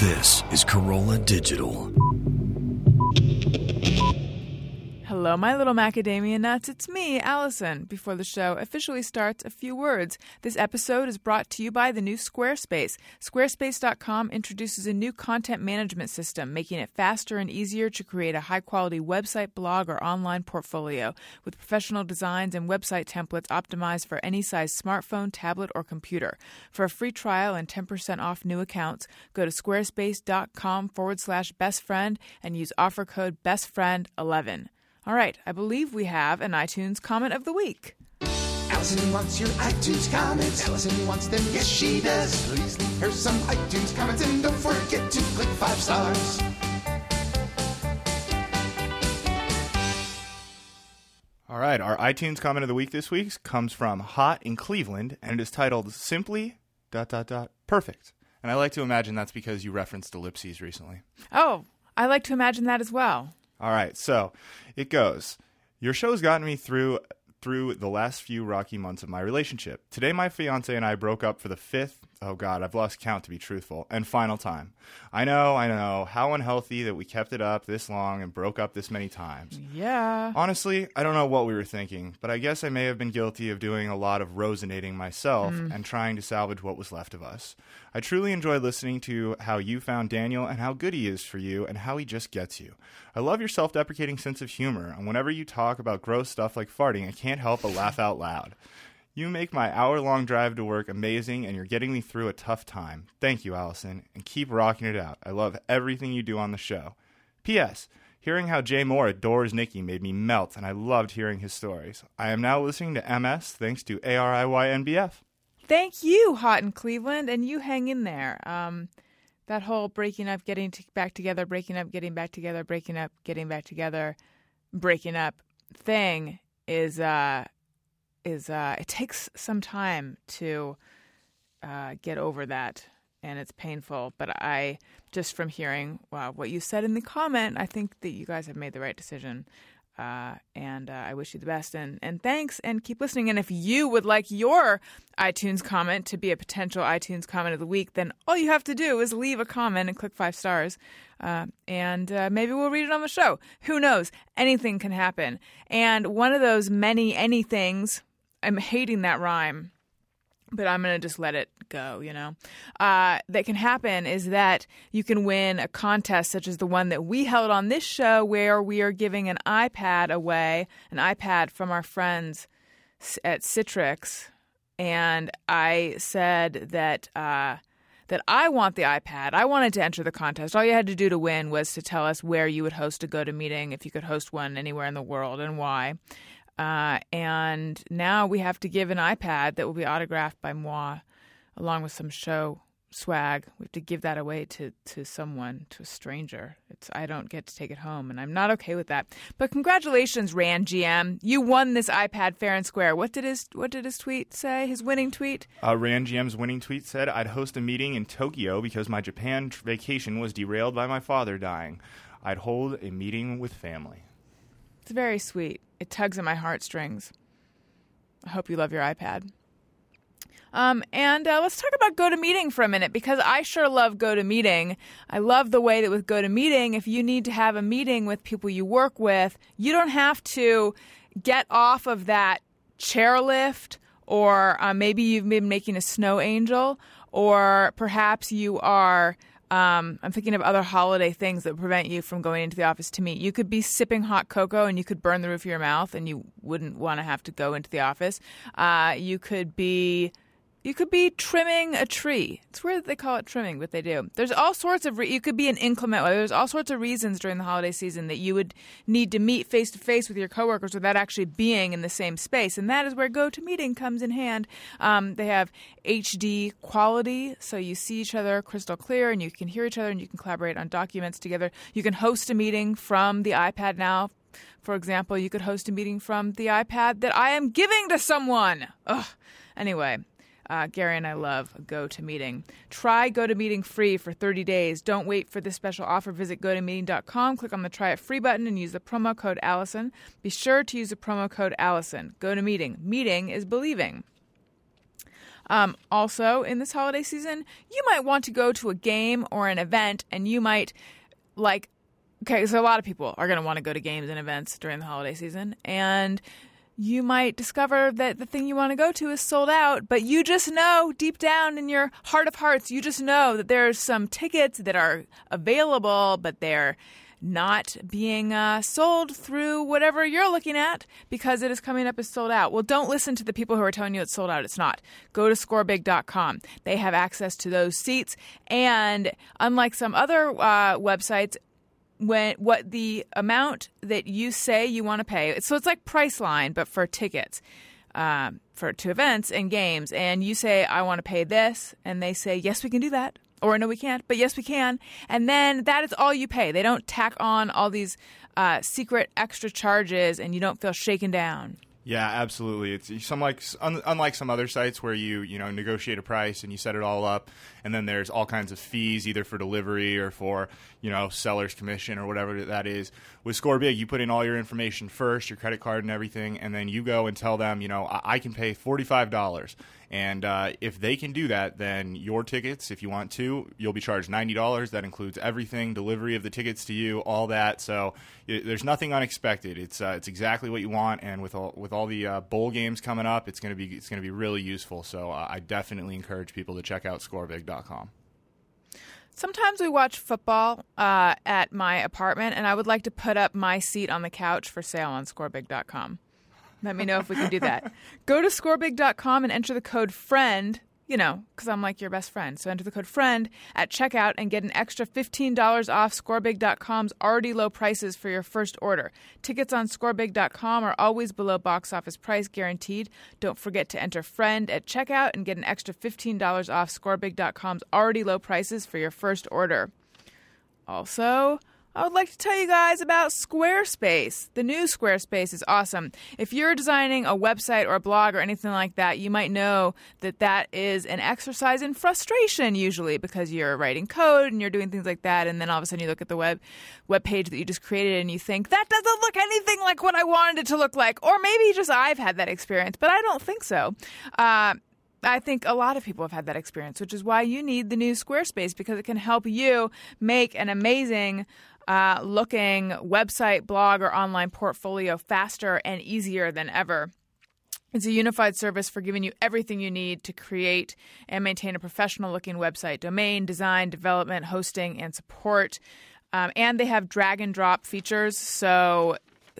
This is Carolla Digital. My little macadamia nuts. It's me, Allison. Before the show officially starts, a few words. This episode is brought to you by the new Squarespace. Squarespace.com introduces a new content management system, making it faster and easier to create a high quality website, blog, or online portfolio with professional designs and website templates optimized for any size smartphone, tablet, or computer. For a free trial and 10% off new accounts, go to squarespace.com forward slash best friend and use offer code bestfriend11. All right, I believe we have an iTunes comment of the week. Allison wants your iTunes comments. Allison wants them, yes she does. Please leave her some iTunes comments and don't forget to click five stars. All right, our iTunes comment of the week this week comes from Hot in Cleveland, and it is titled "Simply dot dot dot perfect." And I like to imagine that's because you referenced ellipses recently. Oh, I like to imagine that as well. All right, so it goes. Your show's gotten me through through the last few rocky months of my relationship. Today, my fiance and I broke up for the fifth. Oh God, I've lost count to be truthful. And final time. I know, I know. How unhealthy that we kept it up this long and broke up this many times. Yeah. Honestly, I don't know what we were thinking, but I guess I may have been guilty of doing a lot of rosinating myself mm. and trying to salvage what was left of us. I truly enjoy listening to how you found Daniel and how good he is for you and how he just gets you. I love your self deprecating sense of humor, and whenever you talk about gross stuff like farting, I can't help but laugh out loud. You make my hour long drive to work amazing, and you're getting me through a tough time. Thank you, Allison, and keep rocking it out. I love everything you do on the show. P.S. Hearing how Jay Mohr adores Nikki made me melt, and I loved hearing his stories. I am now listening to MS thanks to ARIYNBF. Thank you, Hot in Cleveland, and you hang in there. Um, that whole breaking up, getting back together, breaking up, getting back together, breaking up, getting back together, breaking up thing is uh, is uh, it takes some time to uh, get over that, and it's painful. But I just from hearing wow, what you said in the comment, I think that you guys have made the right decision. Uh, and uh, I wish you the best and, and thanks and keep listening. And if you would like your iTunes comment to be a potential iTunes comment of the week, then all you have to do is leave a comment and click five stars. Uh, and uh, maybe we'll read it on the show. Who knows? Anything can happen. And one of those many anythings, I'm hating that rhyme but I'm going to just let it go, you know, uh, that can happen is that you can win a contest such as the one that we held on this show where we are giving an iPad away, an iPad from our friends at Citrix. And I said that. Uh, that I want the iPad. I wanted to enter the contest. All you had to do to win was to tell us where you would host a GoToMeeting, if you could host one anywhere in the world, and why. Uh, and now we have to give an iPad that will be autographed by moi, along with some show swag. We have to give that away to, to someone, to a stranger. It's I don't get to take it home, and I'm not okay with that. But congratulations, Rand GM, you won this iPad fair and square. What did his What did his tweet say? His winning tweet? Uh, Rand GM's winning tweet said, I'd host a meeting in Tokyo because my Japan tr- vacation was derailed by my father dying. I'd hold a meeting with family. It's very sweet. It tugs at my heartstrings. I hope you love your iPad. Um, and uh, let's talk about GoToMeeting for a minute because I sure love GoToMeeting. I love the way that with GoToMeeting, if you need to have a meeting with people you work with, you don't have to get off of that chairlift, or uh, maybe you've been making a snow angel, or perhaps you are. Um, I'm thinking of other holiday things that prevent you from going into the office to meet. You could be sipping hot cocoa and you could burn the roof of your mouth and you wouldn't want to have to go into the office. Uh, you could be you could be trimming a tree. It's weird that they call it trimming, but they do. There's all sorts of. Re- you could be an inclement weather. There's all sorts of reasons during the holiday season that you would need to meet face to face with your coworkers without actually being in the same space, and that is where GoToMeeting comes in hand. Um, they have HD quality, so you see each other crystal clear, and you can hear each other, and you can collaborate on documents together. You can host a meeting from the iPad now. For example, you could host a meeting from the iPad that I am giving to someone. Ugh. Anyway, uh, Gary and I love GoToMeeting. Try GoToMeeting free for 30 days. Don't wait for this special offer. Visit GoToMeeting.com, click on the Try It Free button, and use the promo code Allison. Be sure to use the promo code Allison. Go GoToMeeting. Meeting is believing. Um, also, in this holiday season, you might want to go to a game or an event, and you might like. Okay, so a lot of people are going to want to go to games and events during the holiday season, and you might discover that the thing you want to go to is sold out, but you just know deep down in your heart of hearts, you just know that there's some tickets that are available, but they're not being uh, sold through whatever you're looking at because it is coming up as sold out. Well, don't listen to the people who are telling you it's sold out. It's not. Go to scorebig.com. They have access to those seats. And unlike some other uh, websites, when what the amount that you say you want to pay, so it's like Priceline, but for tickets. Um, for to events and games, and you say I want to pay this, and they say yes, we can do that or no, we can't, but yes, we can. And then that is all you pay. They don't tack on all these uh, secret extra charges and you don't feel shaken down. Yeah, absolutely. It's some like un, unlike some other sites where you you know negotiate a price and you set it all up, and then there's all kinds of fees either for delivery or for you know seller's commission or whatever that is. With Score Big, you put in all your information first, your credit card and everything, and then you go and tell them, you know, I, I can pay forty five dollars, and uh, if they can do that, then your tickets, if you want to, you'll be charged ninety dollars. That includes everything, delivery of the tickets to you, all that. So it, there's nothing unexpected. It's uh, it's exactly what you want, and with all with all the uh, bowl games coming up, it's gonna be it's gonna be really useful. So uh, I definitely encourage people to check out scorebig.com. Sometimes we watch football uh, at my apartment, and I would like to put up my seat on the couch for sale on scorebig.com. Let me know if we can do that. Go to scorebig.com and enter the code FRIEND, you know, because I'm like your best friend. So enter the code FRIEND at checkout and get an extra $15 off scorebig.com's already low prices for your first order. Tickets on scorebig.com are always below box office price guaranteed. Don't forget to enter FRIEND at checkout and get an extra $15 off scorebig.com's already low prices for your first order. Also, I would like to tell you guys about Squarespace. The new Squarespace is awesome. If you're designing a website or a blog or anything like that, you might know that that is an exercise in frustration usually because you're writing code and you're doing things like that and then all of a sudden you look at the web web page that you just created and you think that doesn't look anything like what I wanted it to look like or maybe just I've had that experience, but I don't think so. Uh, I think a lot of people have had that experience, which is why you need the new Squarespace because it can help you make an amazing uh, looking website, blog, or online portfolio faster and easier than ever. It's a unified service for giving you everything you need to create and maintain a professional looking website domain, design, development, hosting, and support. Um, and they have drag and drop features, so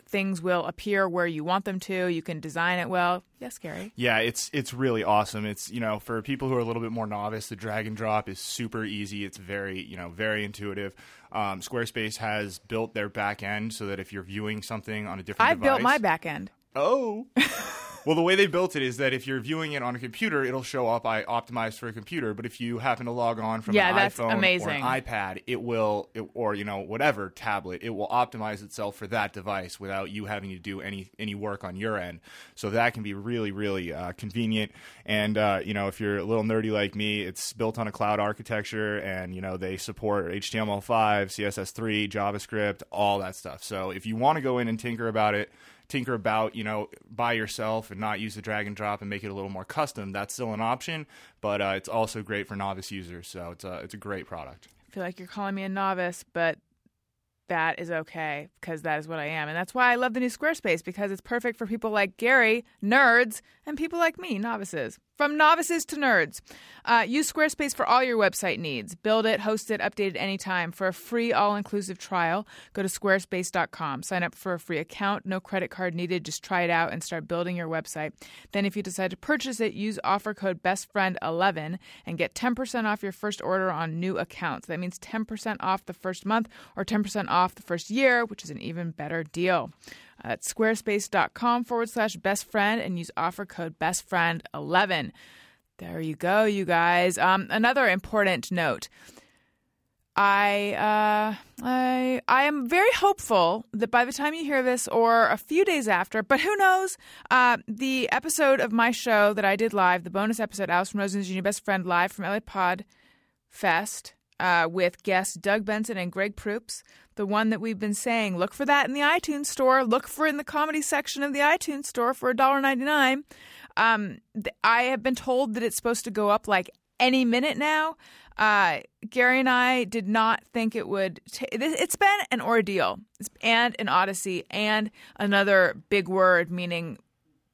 things will appear where you want them to. You can design it well. Yes, Gary. Yeah, it's it's really awesome. It's you know for people who are a little bit more novice, the drag and drop is super easy. It's very you know very intuitive. Um, Squarespace has built their back end so that if you're viewing something on a different, I device, built my back end. Oh. well, the way they built it is that if you're viewing it on a computer, it'll show up I optimized for a computer. But if you happen to log on from Yeah, an that's iPhone or an iPad, it will, it, or you know whatever tablet, it will optimize itself for that device without you having to do any any work on your end. So that can be really really uh, convenient. And uh, you know if you're a little nerdy like me, it's built on a cloud architecture, and you know they support HTML5, CSS3, JavaScript, all that stuff. So if you want to go in and tinker about it tinker about, you know, by yourself and not use the drag and drop and make it a little more custom, that's still an option. But uh, it's also great for novice users, so it's a it's a great product. I feel like you're calling me a novice, but that is okay because that is what I am. And that's why I love the new Squarespace because it's perfect for people like Gary, nerds, and people like me, novices. From novices to nerds. Uh, use Squarespace for all your website needs. Build it, host it, update it anytime. For a free all inclusive trial, go to squarespace.com. Sign up for a free account. No credit card needed. Just try it out and start building your website. Then, if you decide to purchase it, use offer code BESTFRIEND11 and get 10% off your first order on new accounts. That means 10% off the first month or 10% off the first year, which is an even better deal. At squarespace.com forward slash best friend and use offer code bestfriend11. There you go, you guys. Um, another important note. I uh, I I am very hopeful that by the time you hear this, or a few days after, but who knows, uh, the episode of my show that I did live, the bonus episode, Allison Rosen's Junior Best Friend live from LA Pod Fest, uh, with guests Doug Benson and Greg Proops, the one that we've been saying, look for that in the iTunes store, look for it in the comedy section of the iTunes store for $1.99. Um, th- I have been told that it's supposed to go up like any minute now. Uh, Gary and I did not think it would. T- it's been an ordeal and an odyssey and another big word meaning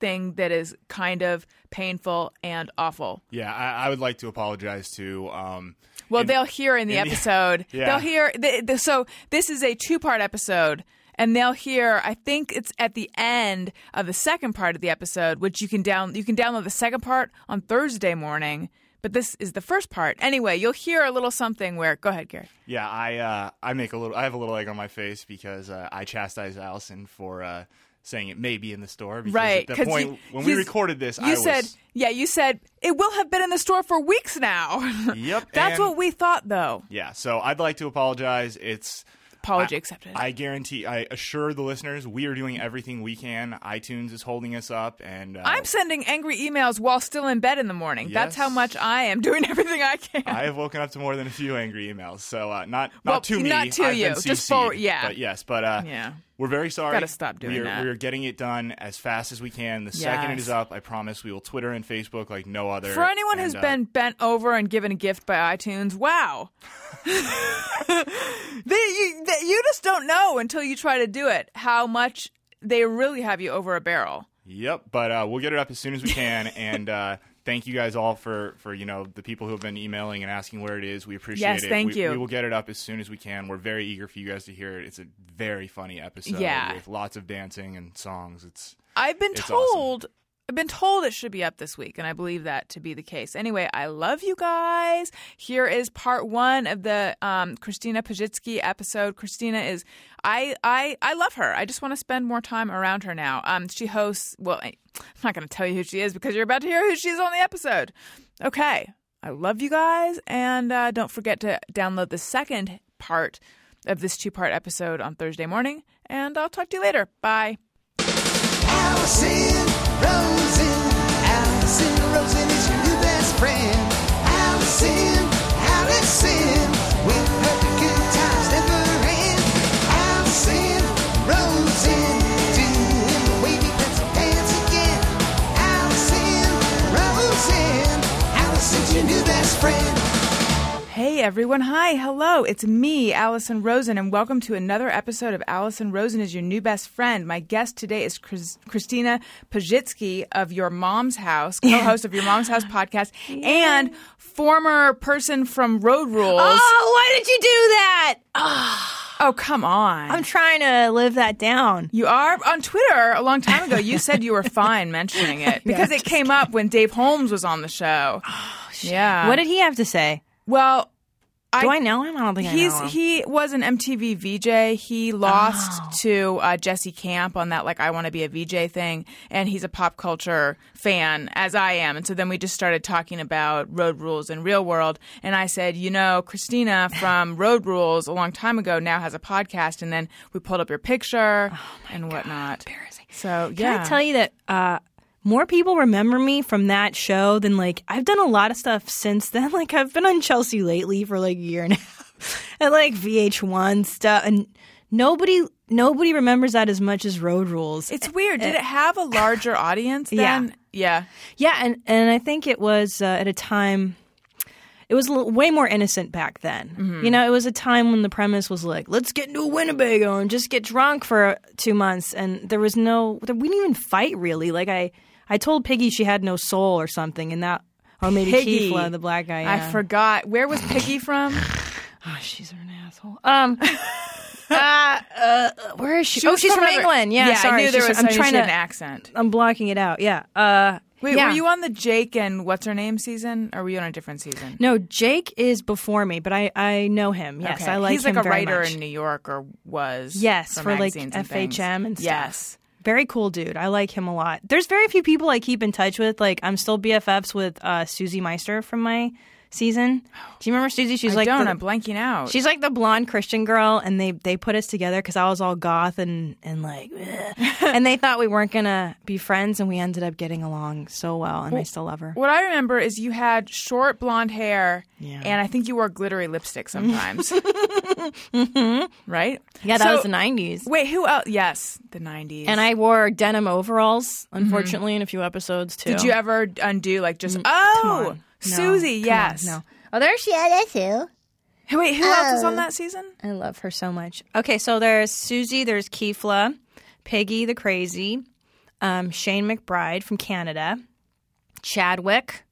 thing that is kind of painful and awful. Yeah, I, I would like to apologize to. Um, Well, in- they'll hear in the in the- episode. Yeah. They'll hear. The, the, so this is a two-part episode, and they'll hear. I think it's at the end of the second part of the episode, which you can down. You can download the second part on Thursday morning. But this is the first part. Anyway, you'll hear a little something where. Go ahead, Gary. Yeah, I uh, I make a little. I have a little egg on my face because uh, I chastise Allison for uh, saying it may be in the store. Because Right, At the point you- when we recorded this, You I said, was. yeah, you said it will have been in the store for weeks now. Yep. That's and- what we thought, though. Yeah. So I'd like to apologize. It's. Apology I- accepted. I guarantee. I assure the listeners we are doing everything we can. iTunes is holding us up, and uh, I'm sending angry emails while still in bed in the morning. That's how much I am doing everything I can. I have woken up to more than a few angry emails. So uh, not not Well, to me, not to I've you, just CC'd, for- yeah. But yes, but uh, Yeah. We're very sorry. Gotta stop doing we are, that. We are getting it done as fast as we can. The second it is up, I promise we will Twitter and Facebook like no other. For anyone who's And, uh, been bent over and given a gift by iTunes, wow. they, you, they, you just don't know until you try to do it how much they really have you over a barrel. Yep, but uh, we'll get it up as soon as we can, and uh, thank you guys all for for you know the people who have been emailing and asking where it is. We appreciate Yes, it. thank we, you. We will get it up as soon as we can. We're very eager for you guys to hear it. It's a very funny episode Yeah. with lots of dancing and songs. It's I've been It's told I've been told it should be up this week, and I believe that to be the case. Anyway, I love you guys. Here is part one of the um, Christina Pazsitzky episode. Christina is I I I love her. I just want to spend more time around her now. Um, she hosts. Well, I'm not going to tell you who she is because you're about to hear who she is on the episode. Okay, I love you guys, and uh, don't forget to download the second part of this two part episode on Thursday morning. And I'll talk to you later. Bye. Allison Rosen. Is your new best friend. Allison, Allison, with her the good times never end. Allison Rosen, doing the wavy pencil dance again. Allison Rosen, Allison's your new best friend. Hey everyone, hi, hello. It's me, Allison Rosen, and welcome to another episode of Allison Rosen is your new best friend. My guest today is Chris- Christina Pazsitzky of Your Mom's House, co-host of Your Mom's House podcast, and former person from Road Rules. Oh, why did you do that? Oh, come on. I'm trying to live that down. you are on Twitter a long time ago. You said you were fine mentioning it because it came up when Dave Holmes was on the show. Oh, yeah. what did he have to say? well, Do I, know him? I don't think He's I know him. he was an MTV VJ. He lost to uh, Jesse Camp on that like I want to be a VJ thing, and he's a pop culture fan as I am. And so then we just started talking about Road Rules and Real World, and I said, you know, Christina from Road Rules a long time ago now has a podcast, and then we pulled up your picture and whatnot. embarrassing. So yeah, Can I tell you that uh, more people remember me from that show than like I've done a lot of stuff since then. Like I've been on Chelsea lately for like a year and a half, and like VH1 stuff, and nobody nobody remembers that as much as Road Rules. it's weird. Did it have a larger audience? Yeah. Then? yeah. Yeah, and and I think it was uh, at a time. It was little, way more innocent back then. Mm-hmm. You know, it was a time when the premise was like, let's get into a Winnebago and just get drunk for two months, and there was no, we didn't even fight really. Like I, I told Piggy she had no soul or something, and that, or maybe Piggy. Kefla, the black guy. I forgot. Where was Piggy from? Oh, she's an asshole. Um. uh, uh, where is she? oh, she's from England. Yeah, sorry. I knew there was. I'm she trying to. an accent. I'm blocking it out. Yeah. Uh, Wait, yeah. were you on the Jake and what's her name season? Or were you on a different season? No, Jake is before me, but I I know him. Yes, Okay. I like He's him like a writer much. in New York, or was. Yes, for, like and things. FHM and stuff. Yes. Very cool dude. I like him a lot. There's very few people I keep in touch with. Like I'm still BFFs with uh, Susie Meister from my season. Do you remember Susie? She's I like don't. the- I'm blanking out. She's like the blonde Christian girl, and they they put us together because I was all goth and and like, and they thought we weren't gonna be friends, and we ended up getting along so well, and I still love her. what I remember is you had short blonde hair, Yeah. and I think you wore glittery lipstick sometimes. Mm-hmm. Right? Yeah, that So- was the '90s, Wait, who else? Yes, the 90s. and I wore denim overalls, mm-hmm. unfortunately, in a few episodes too. Did you ever undo like just mm, Come oh. No, Susie? come on, yes. no. Oh, there she is too. Hey, Wait, who else Oh. is on that season? I love her so much. Okay, so there's Susie, there's Kefla, Piggy the Crazy, um, Shane McBride from Canada, Chadwick,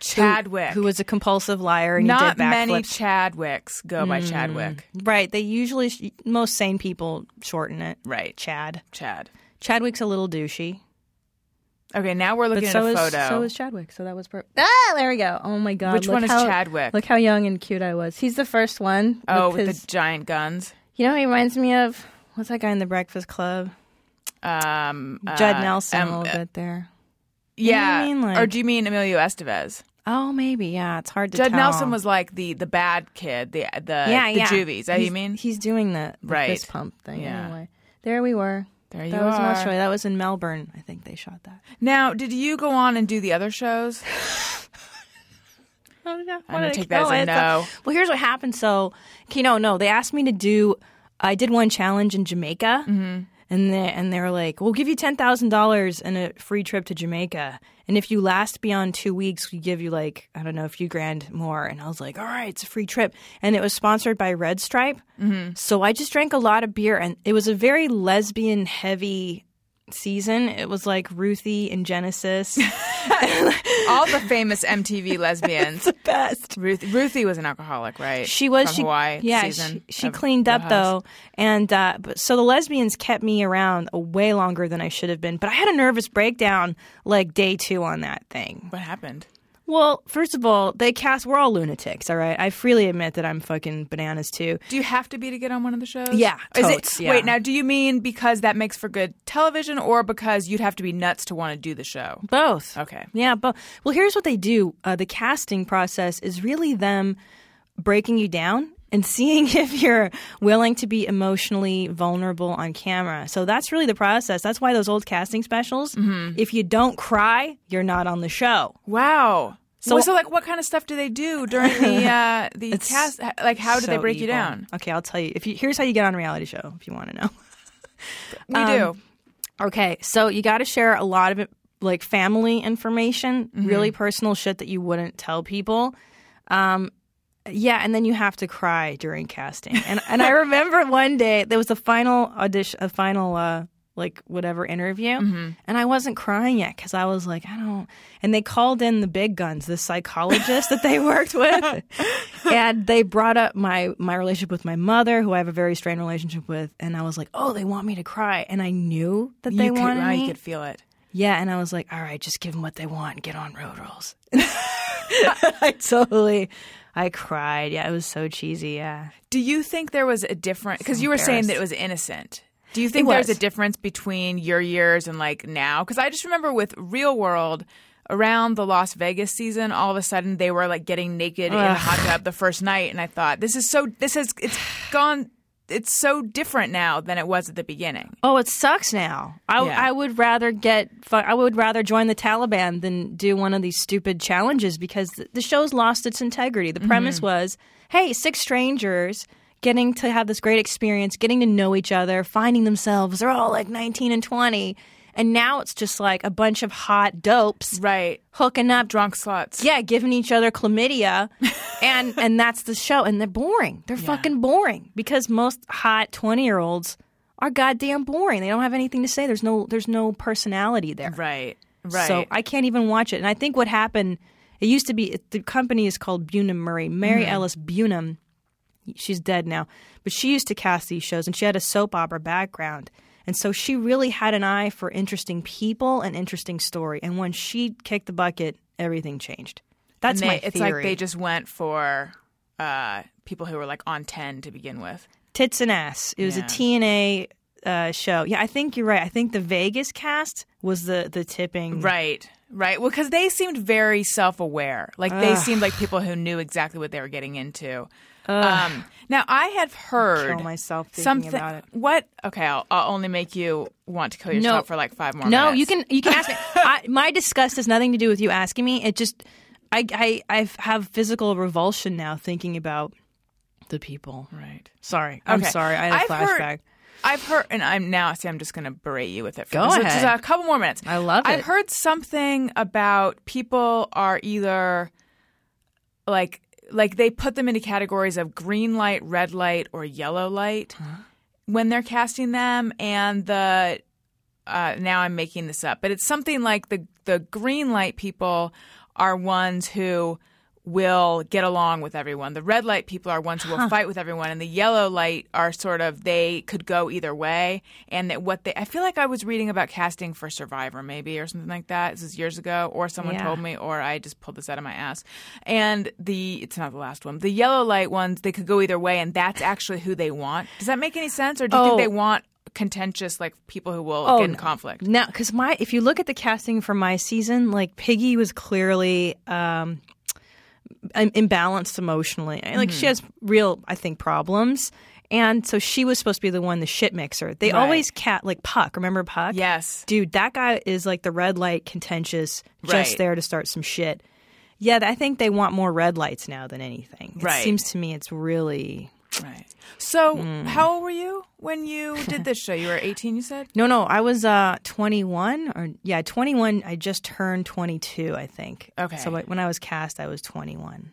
Chadwick. who was a compulsive liar and Not did many backflips. Chadwicks go by Chadwick. right, they usually most sane people shorten it. Right. Chad. Chad. Chadwick's a little douchey, Okay, now we're looking but at so a is photo. so is Chadwick. So that was per- ah. There we go. Oh my god. Which look one is how- Chadwick? Look how young and cute I was. He's the first one. oh, with with his- the giant guns. you know, he reminds me of what's that guy in the Breakfast Club? Um, Judd uh, Nelson um, a little uh, bit there. Yeah. I mean? Like- or do you mean Emilio Estevez? Oh, maybe. Yeah, it's hard to Judd tell. Nelson was like the the bad kid, the the yeah, the yeah. juvies. Is that he's, you mean? he's doing the, the Right. fist pump thing. Yeah. Anyway, there we were. There you that was in are. Australia. That was in Melbourne. I think they shot that. Now, did you go on and do the other shows? Oh. I'm gonna take that as a no. Well, here's what happened. So, you know, no, they asked me to do. I did one challenge in Jamaica, Mm-hmm. And they and they were like, "We'll give you ten thousand dollars and a free trip to Jamaica, and if you last beyond two weeks, we give you like I don't know a few grand more." And I was like, "All right, it's a free trip," and it was sponsored by Red Stripe. Mm-hmm. So I just drank a lot of beer, and it was a very lesbian heavy season. It was like Ruthie and Genesis. All the famous MTV lesbians. the Best. Ruth, Ruthie was an alcoholic, right? She was From she, Hawaii Yeah, season she, she cleaned up though, and uh, but, so the lesbians kept me around a way longer than I should have been. But I had a nervous breakdown like day two on that thing. What happened? Well, first of all, they cast. We're all lunatics, all right. I freely admit that I'm fucking bananas too. Do you have to be to get on one of the shows? Yeah, Is totes, it, yeah. Wait, now, do you mean because that makes for good television, or because you'd have to be nuts to want to do the show? Both. Okay. Yeah, but well, here's what they do. Uh, the casting process is really them breaking you down and seeing if you're willing to be emotionally vulnerable on camera. So that's really the process. That's why those old casting specials, Mm-hmm. if you don't cry, you're not on the show. Wow. So- So, so like, what kind of stuff do they do during the uh, the cast? Like, how do they So break you down? Okay, I'll tell you. If you here's how you get on a reality show if you want to know. We Um, do. Okay, so you got to share a lot of it, like family information, Mm-hmm. really personal shit that you wouldn't tell people. Um, yeah, and then you have to cry during casting. And and I remember one day there was a final audition, a final uh, like whatever interview, Mm-hmm. and I wasn't crying yet because I was like, I don't. And they called in the big guns, the psychologist that they worked with, and they brought up my my relationship with my mother, who I have a very strained relationship with, and I was like, oh, they want me to cry, and I knew that they you could, wanted I me. could feel it. Yeah, and I was like, all right, just give them what they want and get on Road Rules. I totally, I cried. Yeah, it was so cheesy. Yeah. Do you think there was a difference? Because you were saying that it was innocent. Do you think there's a difference between your years and like now? Because I just remember with Real World around the Las Vegas season, all of a sudden they were like getting naked in the hot tub the first night, and I thought this is so. This has it's gone. It's so different now than it was at the beginning. Oh, it sucks now. I, Yeah. I would rather get, I would rather join the Taliban than do one of these stupid challenges because the show's lost its integrity. The premise mm-hmm. was, hey, six strangers getting to have this great experience, getting to know each other, finding themselves. They're all like 19 and 20. And now it's just like a bunch of hot dopes Right, hooking up, drunk sluts. yeah, giving each other chlamydia, and and that's the show. And they're boring. They're fucking boring because most hot twenty year olds are goddamn boring. They don't have anything to say. There's no there's no personality there. right, right. So I can't even watch it. And I think what happened, it used to be the company is called Bunim Murray. Mary Mm-hmm. Ellis Bunim, she's dead now, but she used to cast these shows, and she had a soap opera background. And so she really had an eye for interesting people and interesting story. And when she kicked the bucket, everything changed. That's they- my It's like they just went for uh, people who were like on ten to begin with. tits and ass. It was Yeah. a TNA uh, show. Yeah, I think you're right. I think the Vegas cast was the the tipping. Right. right? Well, because they seemed very self-aware. Like they seemed like people who knew exactly what they were getting into. Um, now I have heard Kill myself thinking something. about it. What? Okay, I'll, I'll only make you want to kill yourself No. for like five more. No, minutes. you can you can ask me. I, my disgust has nothing to do with you asking me. It just I I I have physical revulsion now thinking about the people. Right. Sorry, I'm Okay. sorry. I had a I've flashback. Heard, I've heard, and I'm now. See, I'm just going to berate you with it. For Go just, ahead. Just a couple more minutes. I love I've heard something about people are either like like they put them into categories of green light, red light, or yellow light when they're casting them, and the uh, now I'm making this up, but it's something like the the green light people are ones who will get along with everyone. The red light people are ones who will fight with everyone, and the yellow light are sort of they could go either way. And that what they I feel like I was reading about casting for Survivor maybe or something like that. This is years ago, or someone Yeah. told me, or I just pulled this out of my ass. And the it's not the last one. The yellow light ones they could go either way, and that's actually who they want. Does that make any sense, or do you Oh. think they want contentious like people who will Oh, get in no. conflict? Now, because my if you look at the casting for my season, like Piggy was clearly um, imbalanced emotionally. Like Mm-hmm. she has real, I think, problems. And so she was supposed to be the one, the shit mixer. They Right. always cat like Puck. Remember Puck? Yes. dude, that guy is like the red light contentious, just Right. there to start some shit. Yeah, I think they want more red lights now than anything. It Right. seems to me it's really Right. So, Hmm. how old were you when you did this show? You were 18, you said? no, no. I was uh 21 or yeah, 21. I just turned 22, I think. Okay. So like, when I was cast, I was 21.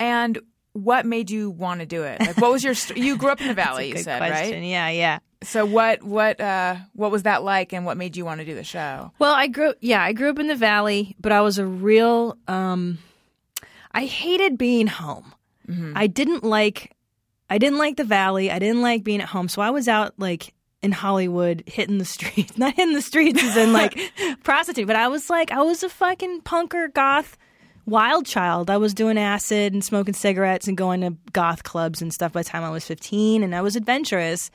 And what made you want to do it? Like, what was your? St- you grew up in the valley, you said, question. right? Yeah, yeah. So, what, what, uh, what was that like, and what made you want to do the show? Well, I grew yeah, I grew up in the valley, but I was a real um I hated being home. I didn't like I didn't like the valley. I didn't like being at home. So I was out like in Hollywood hitting the streets. Not hitting the streets as in like prostitute, but I was like I was a fucking punker goth wild child. I was doing acid and smoking cigarettes and going to goth clubs and stuff by the time I was 15 and I was adventurous.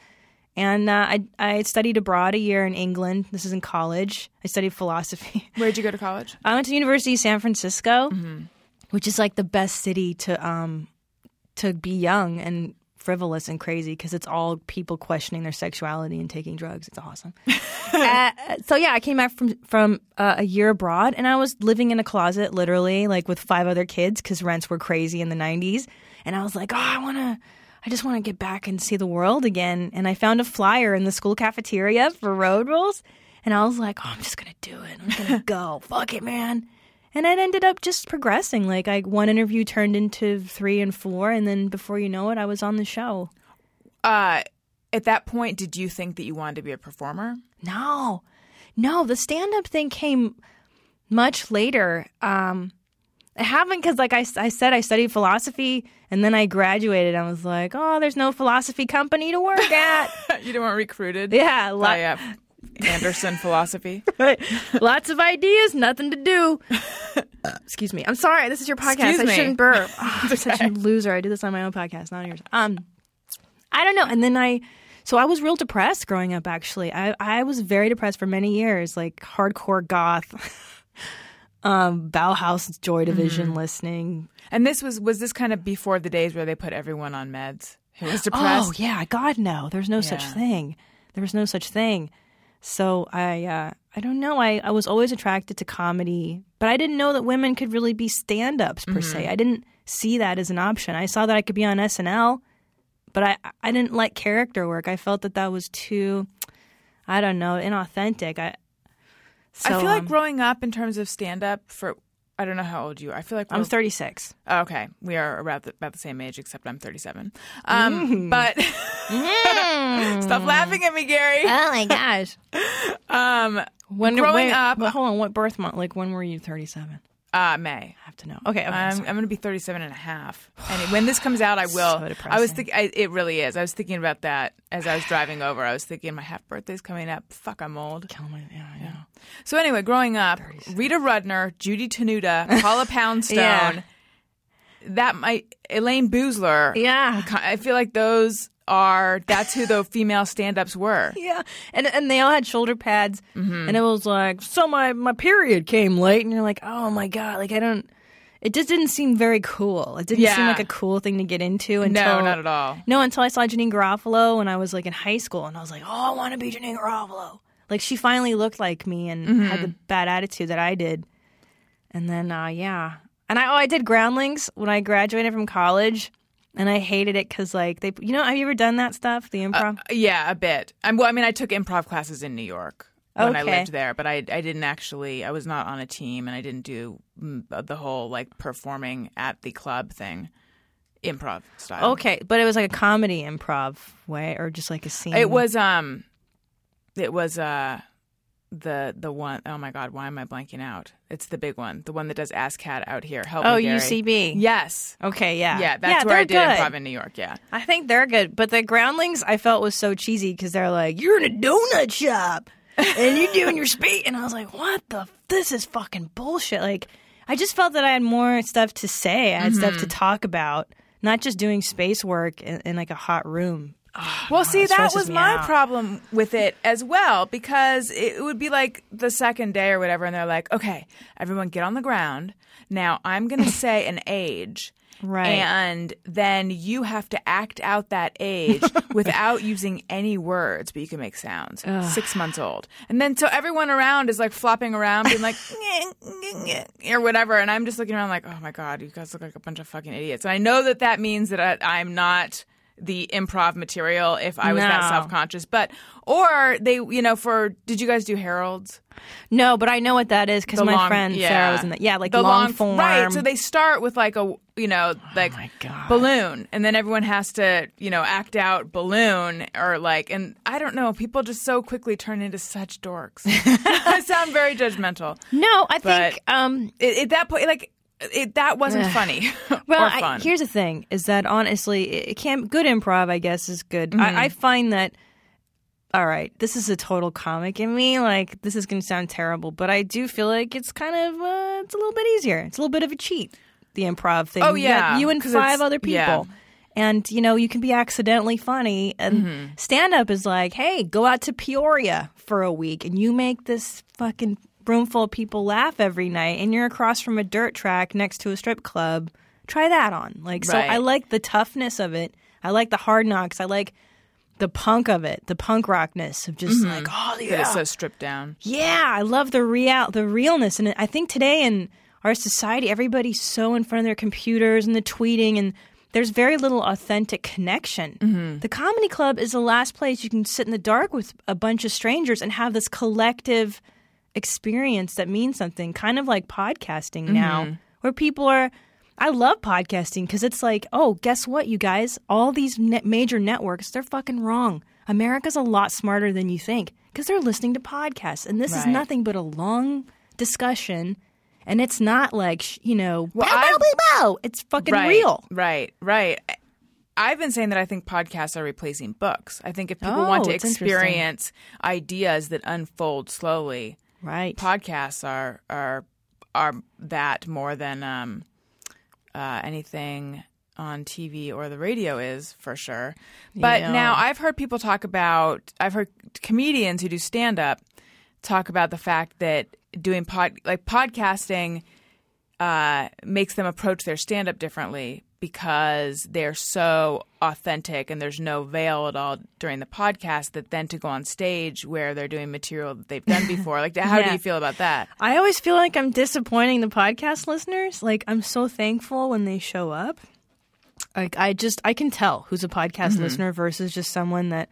And uh, I I studied abroad a year in England. This is in college. I studied philosophy. Where'd you go to college? I went to University of San Francisco, which is like the best city to um to be young and frivolous and crazy because it's all people questioning their sexuality and taking drugs. It's awesome. uh, so yeah, I came back from from uh, a year abroad and I was living in a closet literally like with five other kids because rents were crazy in the 90s and I was like, "Oh, I want to I just want to get back and see the world again." And I found a flyer in the school cafeteria for road rules and I was like, "Oh, I'm just going to do it. I'm going to go. Fuck it, man." And it ended up just progressing. Like I one interview turned into 3 and 4 and then before you know it I was on the show. Uh, at that point, did you think that you wanted to be a performer? No, no, the stand up thing came much later. Um, it happened because, like I, I said, I studied philosophy and then I graduated. I was like, oh, there's no philosophy company to work at. you didn't want recruited? yeah, lo- By, uh, Anderson philosophy. Right. lots of ideas, nothing to do. Excuse me. I'm sorry. This is your podcast. Excuse I me. shouldn't burp. Oh, I'm such a loser. I do this on my own podcast, not yours. Um, I don't know. And then I, so I was real depressed growing up. Actually, I I was very depressed for many years, like hardcore goth, um, Bauhaus, Joy Division listening. And this was was this kind of before the days where they put everyone on meds who was depressed? Oh yeah, God no. There's no such thing. There was no such thing. So I uh, I don't know. I, I was always attracted to comedy, but I didn't know that women could really be stand ups per se. I didn't see that as an option. I saw that I could be on SNL, but I I didn't like character work. I felt that that was too I don't know, inauthentic. I so, I feel like um, growing up in terms of stand up for I don't know how old you are. I feel like I'm 36. Oh, okay, we are about the, about the same age, except I'm 37. Um, Mm. But stop laughing at me, Gary. Oh my gosh. Um, When Growing wait, up- but hold on, what birth month? Like when were you 37? Uh, May. I have to know. Okay, okay. I'm. I'm going to be 37 and a half. And when this comes out, I will. So I was thinking, I, it really is. I was thinking about that as I was driving over. I was thinking, my half birthday's coming up. Fuck, I'm old. Kill my- yeah, know. So anyway, growing up, Rita Rudner, Judy Tenuta, Paula Poundstone, Yeah. that might Elayne Boosler. Yeah. I feel like those are that's who the female stand-ups were. Yeah, and and they all had shoulder pads, Mm-hmm. and it was like, so my my period came late, and you're like, oh my god, like I don't. It just didn't seem very cool. It didn't seem like a cool thing to get into until No, not at all. No, until I saw Janeane Garofalo when I was like in high school, and I was like, oh, I want to be Janeane Garofalo. Like she finally looked like me and Mm-hmm. had the bad attitude that I did. And then, uh, yeah, and I oh, I did Groundlings when I graduated from college, and I hated it because like they, you know, have you ever done that stuff, the improv? Yeah, a bit. I'm, well, I mean, I took improv classes in New York when I lived there, but I I didn't actually. I was not on a team, and I didn't do mm, the whole like performing at the club thing, improv style. Okay, but it was like a comedy improv way, or just like a scene. It was um, it was uh, the the one oh my god, why am I blanking out? It's the big one, the one that does Ass Cat out here. Help Oh, me. UCB. Yes. Okay, yeah, Yeah, that's where they're I did good. improv in New York. Yeah. I think they're good, but the Groundlings I felt was so cheesy because they're like, "You're in a donut shop and you're doing your speech," and I was like, "What the? f- This is fucking bullshit." Like, I just felt that I had more stuff to say. I had stuff Mm-hmm. to talk about, not just doing space work in, in like a hot room. Well, see, that was my out. problem with it as well because it would be like the second day or whatever, and they're like, okay, everyone get on the ground. Now I'm going to say an age. Right. And then you have to act out that age without using any words, but you can make sounds. Six months old. And then so everyone around is like flopping around, being like, or whatever. And I'm just looking around like, oh my God, you guys look like a bunch of fucking idiots. And I know that that means that I, I'm not the improv material if I was that self conscious. But, or they, you know, for, did you guys do Harolds? No, but I know what that is because my long- friend yeah. Sarah was in that. Yeah, like the long, form. Right. So they start with like a, you know, like my God. balloon, and then everyone has to, you know, act out balloon or like, and I don't know, people just so quickly turn into such dorks. I sound very judgmental. no, I But- think um, It, at that point, like, it, that wasn't funny Well, or I, here's the thing: is that honestly, it can't. Good improv, I guess, is good. Mm-hmm. I, I find that. All right, this is a total comic in me. Like this is going to sound terrible, but I do feel like it's kind of uh, it's a little bit easier. It's a little bit of a cheat. The improv thing. Oh, You yeah, you and five other people. yeah. And you know you can be accidentally funny, and Mm-hmm. stand up is like, hey, go out to Peoria for a week, and you make this fucking room full of people laugh every night, and you're across from a dirt track next to a strip club. Try that on, like, so Right. I like the toughness of it. I like the hard knocks. I like the punk of it, the punk rockness of just mm-hmm. like, oh yeah, it's so stripped down. yeah, I love the real the realness, and I think today in our society, everybody's so in front of their computers and the tweeting, and there's very little authentic connection. Mm-hmm. The comedy club is the last place you can sit in the dark with a bunch of strangers and have this collective experience that means something, kind of like podcasting mm-hmm. now, where people are. I love podcasting because it's like, oh, guess what, you guys? All these net major networks, they're fucking wrong. America's a lot smarter than you think because they're listening to podcasts. And this is nothing but a long discussion. And it's not like, sh- you know, Well, bow, bow, bow. It's fucking right, real. Right, right. I've been saying that I think podcasts are replacing books. I think if people Oh, want to experience ideas that unfold slowly, Right. podcasts are are are that more than um, uh, anything on TV or the radio is for sure. But Yeah. now I've heard people talk about I've heard comedians who do stand up talk about the fact that doing pod like podcasting uh, makes them approach their stand up differently because they're so authentic and there's no veil at all during the podcast that then to go on stage where they're doing material that they've done before like how do you feel about that I always feel like I'm disappointing the podcast listeners. Like I'm so thankful when they show up. Like I just I can tell who's a podcast mm-hmm. listener versus just someone that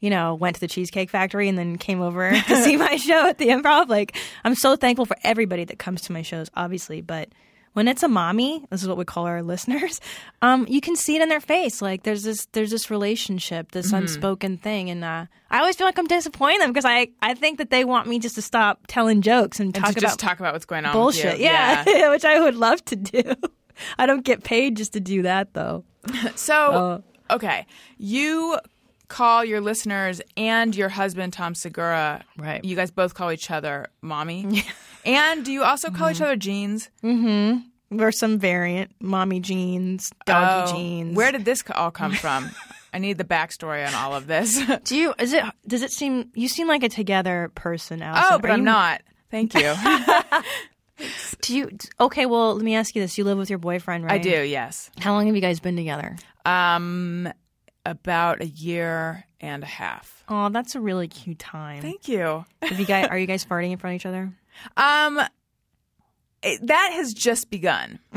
you know went to the Cheesecake Factory and then came over to see my show at the Improv. Like I'm so thankful for everybody that comes to my shows, obviously, but when it's a mommy, this is what we call our listeners. Um, you can see it in their face. Like there's this there's this relationship, this unspoken thing, and uh, I always feel like I'm disappointing them because I I think that they want me just to stop telling jokes and, and talk about just talk about what's going on bullshit. you. Yeah, which I would love to do. I don't get paid just to do that though. So, okay, you call your listeners and your husband Tom Segura. Right. You guys both call each other mommy. and do you also call Mm-hmm. each other jeans? Mm-hmm. Or some variant, mommy jeans, doggy Oh, jeans. Where did this all come from? I need the backstory on all of this. Do you? Is it? Does it seem? You seem like a together person, Allison. oh, but Are I'm you- not. Thank you. Do you? Okay, well, let me ask you this: You live with your boyfriend, right? I do. Yes. How long have you guys been together? Um, about a year and a half. Oh, that's a really cute time. Thank you. Have you guys? Are you guys farting in front of each other? Um, it, that has just begun.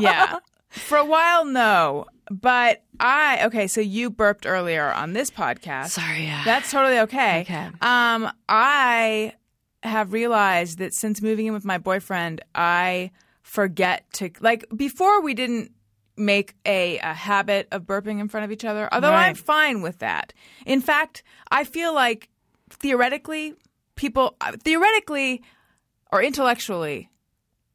yeah. For a while, no. But I okay. So you burped earlier on this podcast. Sorry, yeah. That's totally okay. Okay. Um, I have realized that since moving in with my boyfriend, I forget to like before we didn't make a, a habit of burping in front of each other. Although I'm fine with that. In fact, I feel like theoretically, people uh, theoretically or intellectually.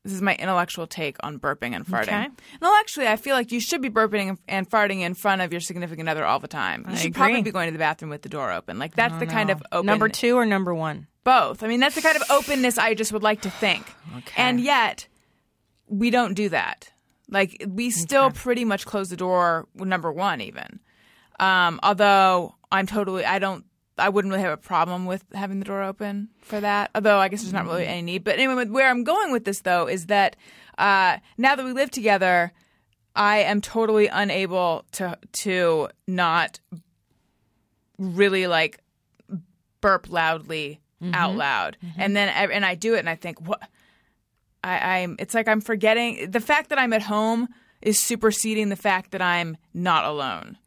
This is my intellectual take on burping and farting. Okay. Intellectually, I feel like you should be burping and- farting in front of your significant other all the time. You I should probably be going to the bathroom with the door open. Like that's the kind of open Number two or number one? both. I mean, that's the kind of openness I just would like to think. Okay. And yet, we don't do that. Like, we still pretty much close the door, number one, even. Um, although, I'm totally, I don't, I wouldn't really have a problem with having the door open for that. Although, I guess there's not really any need. But anyway, where I'm going with this, though, is that uh, now that we live together, I am totally unable to to not really like burp loudly out loud, and then and I do it, and I think what I, I'm. It's like I'm forgetting the fact that I'm at home is superseding the fact that I'm not alone.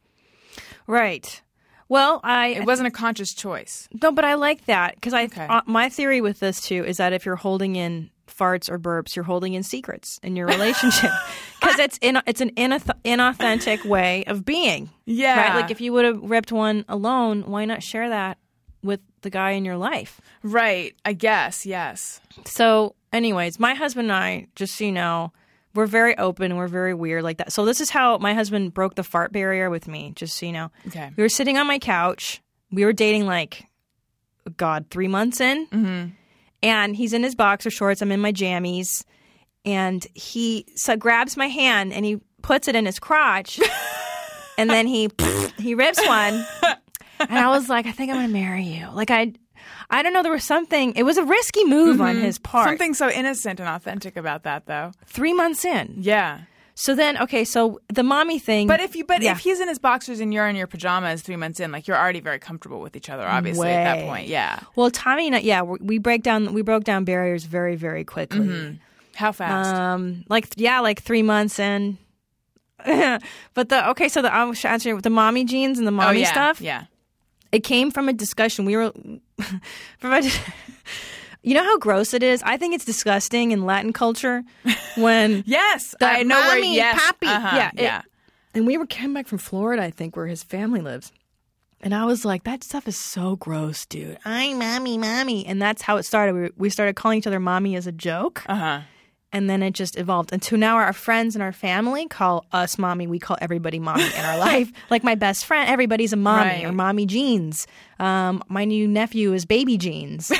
Right. Well, I It wasn't a conscious choice. no, but I like that because I Okay. uh, my theory with this too is that if you're holding in farts or burps, you're holding in secrets in your relationship because it's in it's an inath- inauthentic way of being. Yeah. Right. Like if you would have ripped one alone, why not share that with the guy in your life? Right. I guess. Yes. So, anyways, my husband and I, just so you know, we're very open. We're very weird like that. So this is how my husband broke the fart barrier with me. Just so you know, Okay. we were sitting on my couch. We were dating like, God, three months in, mm-hmm. and he's in his boxer shorts. I'm in my jammies, and he so grabs my hand and he puts it in his crotch, and then he he rips one, and I was like, I think I'm gonna marry you. Like I. I don't know. There was something. It was a risky move on his part. Something so innocent and authentic about that, though. three months in. Yeah. So then, okay, so the mommy thing. But if you, but Yeah. if he's in his boxers and you're in your pajamas three months in, like you're already very comfortable with each other, obviously at that point. Yeah. well, Tommy and I, yeah, we break down, we broke down barriers very, very quickly. How fast? Um, like yeah, like three months in. but the okay, so the I'm answering with the mommy jeans and the oh mommy yeah. stuff. Yeah. It came from a discussion. We were from a, You know how gross it is? I think it's disgusting in Latin culture when Yes, The I know where. mommy, Yes, papi. uh-huh, Yeah, it- yeah. and we were came back from Florida, I think, where his family lives. And I was like, that stuff is so gross, dude. I'm mommy, mommy. And that's how it started. We, we started calling each other mommy as a joke. Uh huh. And then it just evolved. Until now, our friends and our family call us mommy. We call everybody mommy in our life. Like my best friend, everybody's a mommy Right. or mommy jeans. Um, my new nephew is baby jeans.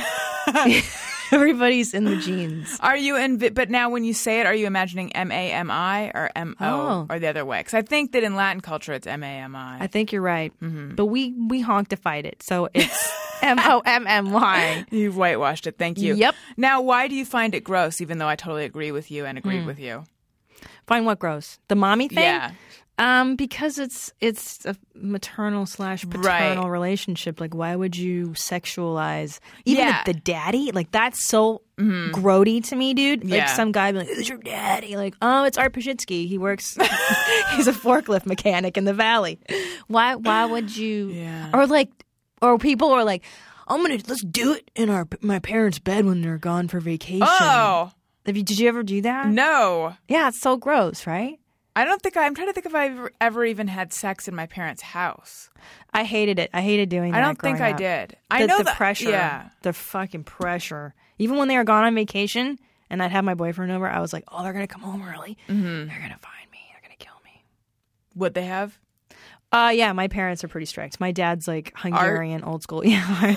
Everybody's in the jeans. Are you in? But now, when you say it, are you imagining M A M I or M O Oh. or the other way? Because I think that in Latin culture, it's M A M I I. think you're right. Mm-hmm. But we we honktified it. So it's M O M M Y. You've whitewashed it. Thank you. Yep. Now, why do you find it gross? Even though I totally agree with you and agreed hmm. with you. Find what gross? The mommy thing? Yeah. Um, because it's it's a maternal slash paternal relationship. Like, why would you sexualize even Yeah. the, the daddy? Like, that's so grody to me, dude. Like, Yeah. some guy be like, "Who's your daddy?" Like, oh, it's Art Pazsitzky. He works. he's a forklift mechanic in the valley. Why? Why would you? Yeah. Or like, or people are like, I'm gonna let's do it in our my parents' bed when they're gone for vacation. Oh you, did you ever do that? no, Yeah, it's so gross, right? I don't think I, I'm trying to think if I've ever, even had sex in my parents' house. I hated it. I hated doing I don't think I up. did. I know the that- pressure. Yeah. The fucking pressure. Even when they were gone on vacation and I'd have my boyfriend over, I was like, oh, they're going to come home early. Mm-hmm. They're going to find me. They're going to kill me. Would they have? Uh, yeah, my parents are pretty strict. My dad's like Hungarian, old school. Yeah.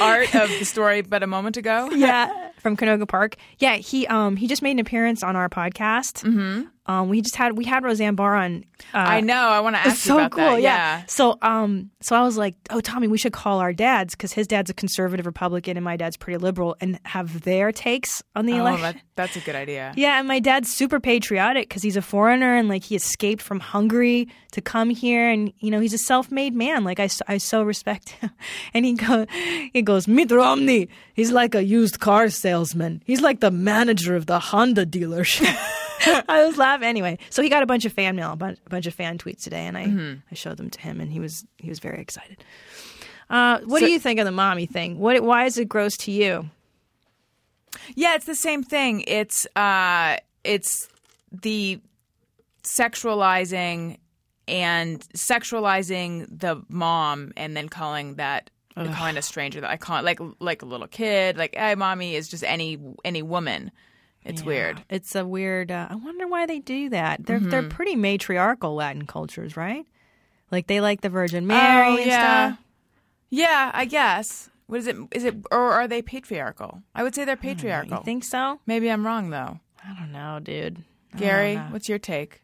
Art of the story, but a moment ago. yeah. From Canoga Park. Yeah, he um he just made an appearance on our podcast. Mm-hmm. Um, we just had we had Roseanne Barr on. Uh, I know. I want to ask it's you so cool, that. yeah. So, um, so I was like, "Oh, Tommy, we should call our dads because his dad's a conservative Republican and my dad's pretty liberal, and have their takes on the Oh, election." that, that's a good idea. Yeah, and my dad's super patriotic because he's a foreigner and like he escaped from Hungary to come here, and you know he's a self-made man. Like I, I so respect him. And he go, he goes, Mitt Romney. He's like a used car salesman. He's like the manager of the Honda dealership. I was laughing anyway. So he got a bunch of fan mail, a bunch, a bunch of fan tweets today, and I, I showed them to him, and he was he was very excited. Uh, what So- do you think of the mommy thing? What? Why is it gross to you? Yeah, it's the same thing. It's uh it's the sexualizing and sexualizing the mom and then calling that the calling a stranger that I call like like a little kid, like hey mommy is just any any woman. It's weird. It's a weird. Uh, I wonder why they do that. They're they're pretty matriarchal Latin cultures, right? Like they like the Virgin Mary Oh, and yeah. stuff. Yeah, I guess. What is it? Is it or are they patriarchal? I would say they're patriarchal. You think so? Maybe I'm wrong though. I don't know, dude. Gary, know. what's your take?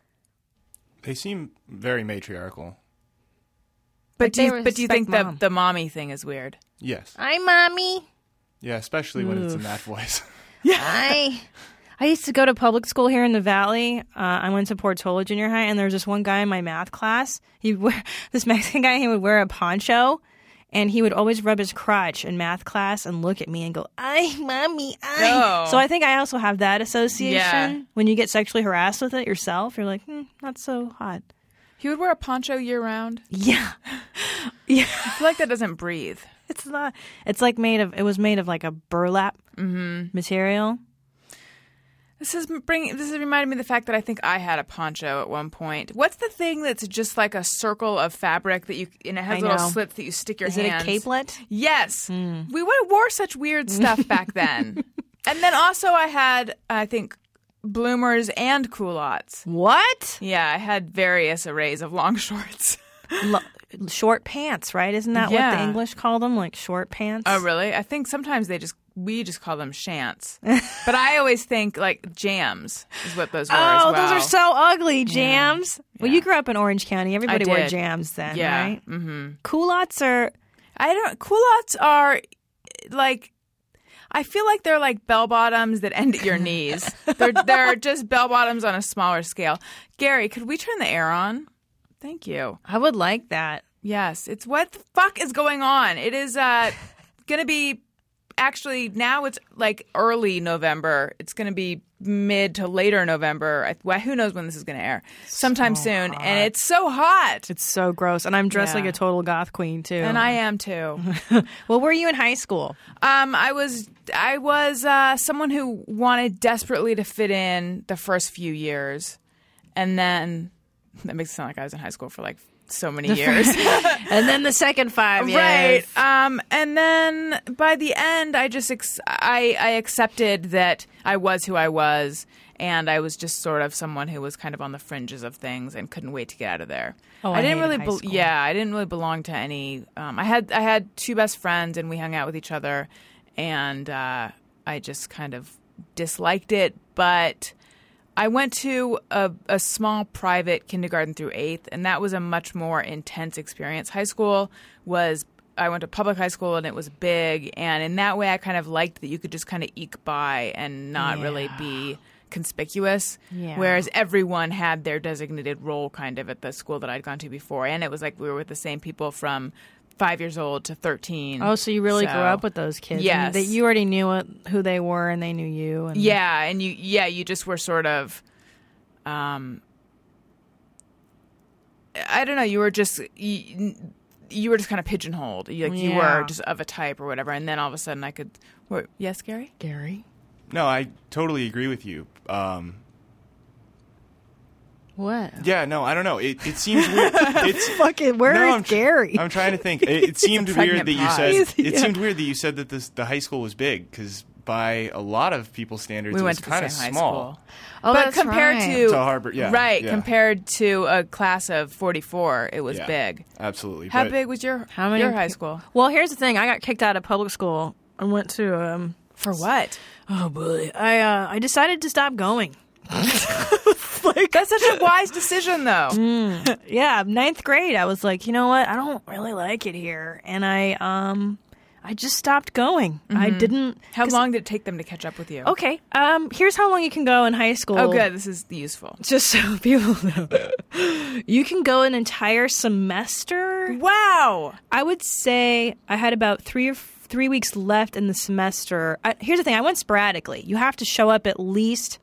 They seem very matriarchal. But Like do you, but do you think respect the the mommy thing is weird? Yes. Hi, mommy. Yeah, especially when it's in that voice. I I used to go to public school here in the valley. Uh, I went to Portola Junior High, and there was this one guy in my math class. He would wear this Mexican guy. He would wear a poncho, and he would always rub his crotch in math class and look at me and go, "Ay, mommy, ay." Oh. So I think I also have that association. Yeah. When you get sexually harassed with it yourself, you're like, hmm, not so hot. He would wear a poncho year round. Yeah, yeah. I feel like that doesn't breathe. It's not. It's like made of. It was made of like a burlap mm-hmm. material. This is bringing. This is reminding me of the fact that I think I had a poncho at one point. What's the thing that's just like a circle of fabric that you and it has little slits that you stick your Is hands? it a capelet? Yes, hmm. we would have wore such weird stuff back then. and then also I had I think bloomers and culottes. What? Yeah, I had various arrays of long shorts. Lo- short pants, right? Isn't that what the English call them? Like short pants? Oh, really? I think sometimes they just we just call them shants, but I always think like jams is what those were. as Oh, well. those are so ugly, jams. Well, Yeah. you grew up in Orange County. Everybody wore jams then, Yeah. right? Mm-hmm. Culottes are. I don't. Culottes are like. I feel like they're like bell bottoms that end at your knees. they're they're just bell bottoms on a smaller scale. Gary, could we turn the air on? Thank you. I would like that. Yes, it's what the fuck is going on. It is uh going to be actually now it's like early November. It's going to be mid to later November. I, well, who knows when this is going to air? Sometime soon, and it's so hot. It's so gross, and I'm dressed Yeah. like a total goth queen too. and I am too. Well, were you in high school? Um, I was I was uh, someone who wanted desperately to fit in the first few years, and then that makes it sound like I was in high school for like so many years, and then the second five right? Um, and then by the end, I just ex- I I accepted that I was who I was. And I was just sort of someone who was kind of on the fringes of things and couldn't wait to get out of there. Oh, I didn't really, school. yeah, I didn't really belong to any. Um, I had I had two best friends, and we hung out with each other, and uh, I just kind of disliked it. But I went to a, a small private kindergarten through eighth, and that was a much more intense experience. High school was. I went to public high school and it was big, and in that way, I kind of liked that you could just kind of eke by and not really be conspicuous. Yeah. Whereas everyone had their designated role kind of at the school that I'd gone to before. And it was like we were with the same people from five years old to 13. Oh, so you really So- grew up with those kids? and Yes. that you already knew what, who they were, and they knew you. And Yeah. And you, yeah, you just were sort of, um, I don't know, you were just, you, you were just kind of pigeonholed. You, like you were just of a type or whatever. And then all of a sudden I could, what, yes, Gary? Gary. No, I totally agree with you. Um, What? yeah, no, I don't know. It, it seems weird. It's Fucking where is no, I'm tr- Gary? I'm trying to think. It, it seemed weird that you said. He's- It yeah. seemed weird that you said that this the high school was big because by a lot of people's standards, We it went was to kind of small. oh, but that's compared right. to, To Harvard, yeah, right, yeah. compared to a class of 44, it was Yeah, big. Absolutely. How but- big was your, How many your high school? Well, here's the thing. I got kicked out of public school and went to um. For what? Oh boy, I uh, I decided to stop going. like That's such a wise decision, though. yeah, ninth grade, I was like, you know what? I don't really like it here, and I um, I just stopped going. I didn't. How long did it take them to catch up with you? Okay. Um. Here's how long you can go in high school. Oh, good. This is useful. Just so people know, you can go an entire semester. Wow. I would say I had about three or three weeks left in the semester. I, here's the thing: I went sporadically. You have to show up at least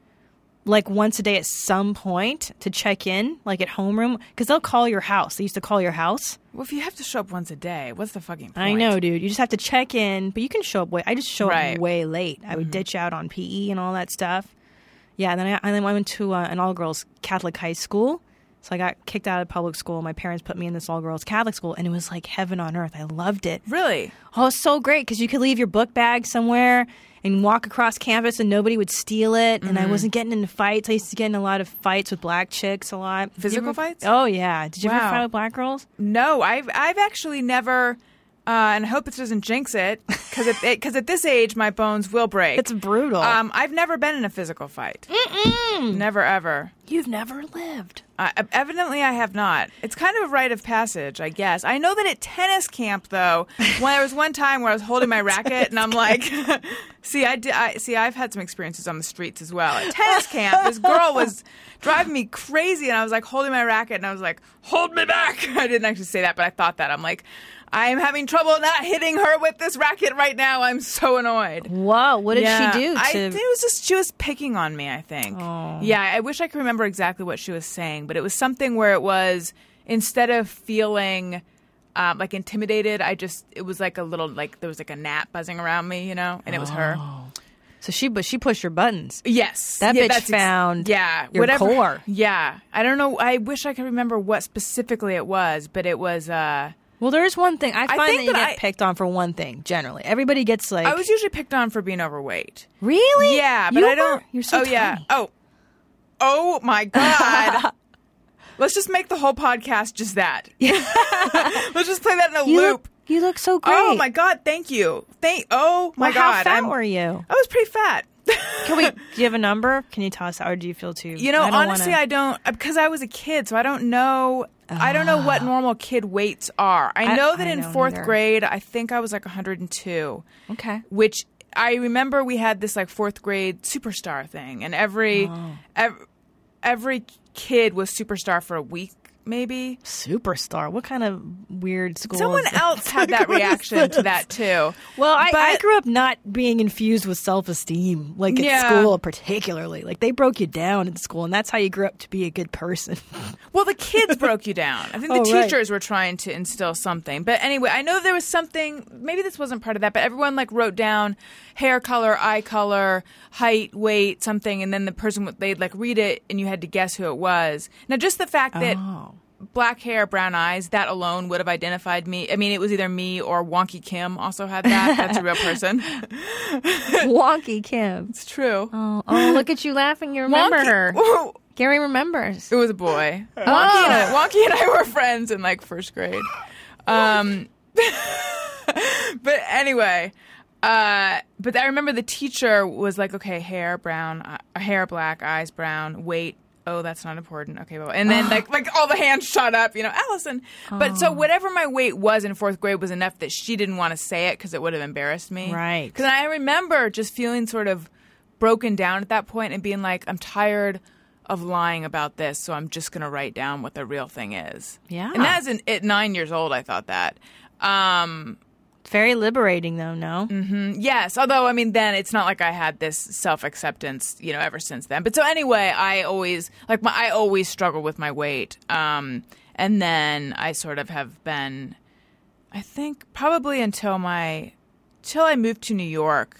like once a day at some point to check in, like at homeroom, because they'll call your house. They used to call your house. Well, if you have to show up once a day, what's the fucking point? I know, dude. You just have to check in, but you can show up way. I just show Right. Mm-hmm. up way late. I would ditch out on PE and all that stuff. Yeah, and then I, and then I went to uh, an all girls Catholic high school. So I got kicked out of public school. My parents put me in this all girls Catholic school, and it was like heaven on earth. I loved it. Really? Oh, it's so great because you could leave your book bag somewhere and walk across campus, and nobody would steal it. And Mm-hmm. I wasn't getting into fights. I used to get in a lot of fights with black chicks a lot. Physical ever- fights? Oh yeah. Did you ever fight with black girls? No, I've I've actually never, uh, and I hope this doesn't jinx it, because because at this age my bones will break. It's brutal. Um, I've never been in a physical fight. Never ever. You've never lived. Uh, evidently, I have not. It's kind of a rite of passage, I guess. I know that at tennis camp, though, when there was one time where I was holding my racket and I'm like, see, I, did, I see, I've had some experiences on the streets as well. At tennis camp, this girl was driving me crazy, and I was like holding my racket, and I was like, "Hold me back!" I didn't actually say that, but I thought that. I'm like, I am having trouble not hitting her with this racket right now. I'm so annoyed. Whoa, what did Yeah. she do? To... I think it was just she was picking on me. I think. Oh. Yeah, I wish I could remember exactly what she was saying, but it was something where it was instead of feeling um, like intimidated, I just it was like a little like there was like a gnat buzzing around me, you know, and it was her. so she, but she pushed your buttons. Yes, That Yeah, bitch that's ex- found yeah your whatever. core. Yeah, I don't know. I wish I could remember what specifically it was, but it was. uh Well, there is one thing I find think that you that get I- picked on for one thing. Generally, everybody gets like, I was usually picked on for being overweight. really? Yeah, but You I don't. You're so Oh yeah. tiny. Oh. Oh my god. Let's just make the whole podcast just that. Let's just play that in a You loop. look, you look so oh great. Oh my god, thank you. Thank oh my Well, god. how fat I'm- were you? I was pretty fat. Can we? Do you have a number? Can you tell us, or do you feel too? You know, I honestly, wanna- I don't because I was a kid, so I don't know. I don't know what normal kid weights are. I Ah. I- know that I in fourth grade, I think I was like 102. Okay. which I remember we had this like fourth grade superstar thing, and every Oh. ev- every kid was superstar for a week, maybe. Superstar. What kind of weird school? Someone else had that reaction to that too. Well, I, I grew up not being infused with self esteem, like at Yeah. school, particularly. Like they broke you down in school, and that's how you grew up to be a good person. Well, the kids broke you down. I think the Oh, right. teachers were trying to instill something. But anyway, I know there was something. Maybe this wasn't part of that, but everyone like wrote down hair color, eye color, height, weight, something, and then the person would they'd like read it, and you had to guess who it was. Now, just the fact that Oh. black hair, brown eyes, that alone would have identified me. I mean, it was either me or Wonky Kim also had that. That's a real person. Wonky Kim. It's true. Oh, oh, look at you laughing. You remember Wonky- her. Whoa. Gary remembers. It was a boy. Oh. Wonky, and I, Wonky and I were friends in like first grade. Um, but anyway, uh, but I remember the teacher was like, "Okay, hair brown, uh, hair black, eyes brown, weight." Oh, that's not important. Okay, well, and then like like all the hands shot up, you know, Allison. But Oh. so whatever my weight was in fourth grade was enough that she didn't want to say it because it would have embarrassed me. Right. Because I remember just feeling sort of broken down at that point and being like, I'm tired of lying about this, so I'm just going to write down what the real thing is. Yeah. And that's in, at nine years old, I thought that. Um, Very liberating, though. No. mm-hmm. yes, although, I mean, then it's not like I had this self acceptance, you know, ever since then. But so anyway, I always, like, my, I always struggle with my weight. Um, and then I sort of have been, I think, probably until my, till I moved to New York.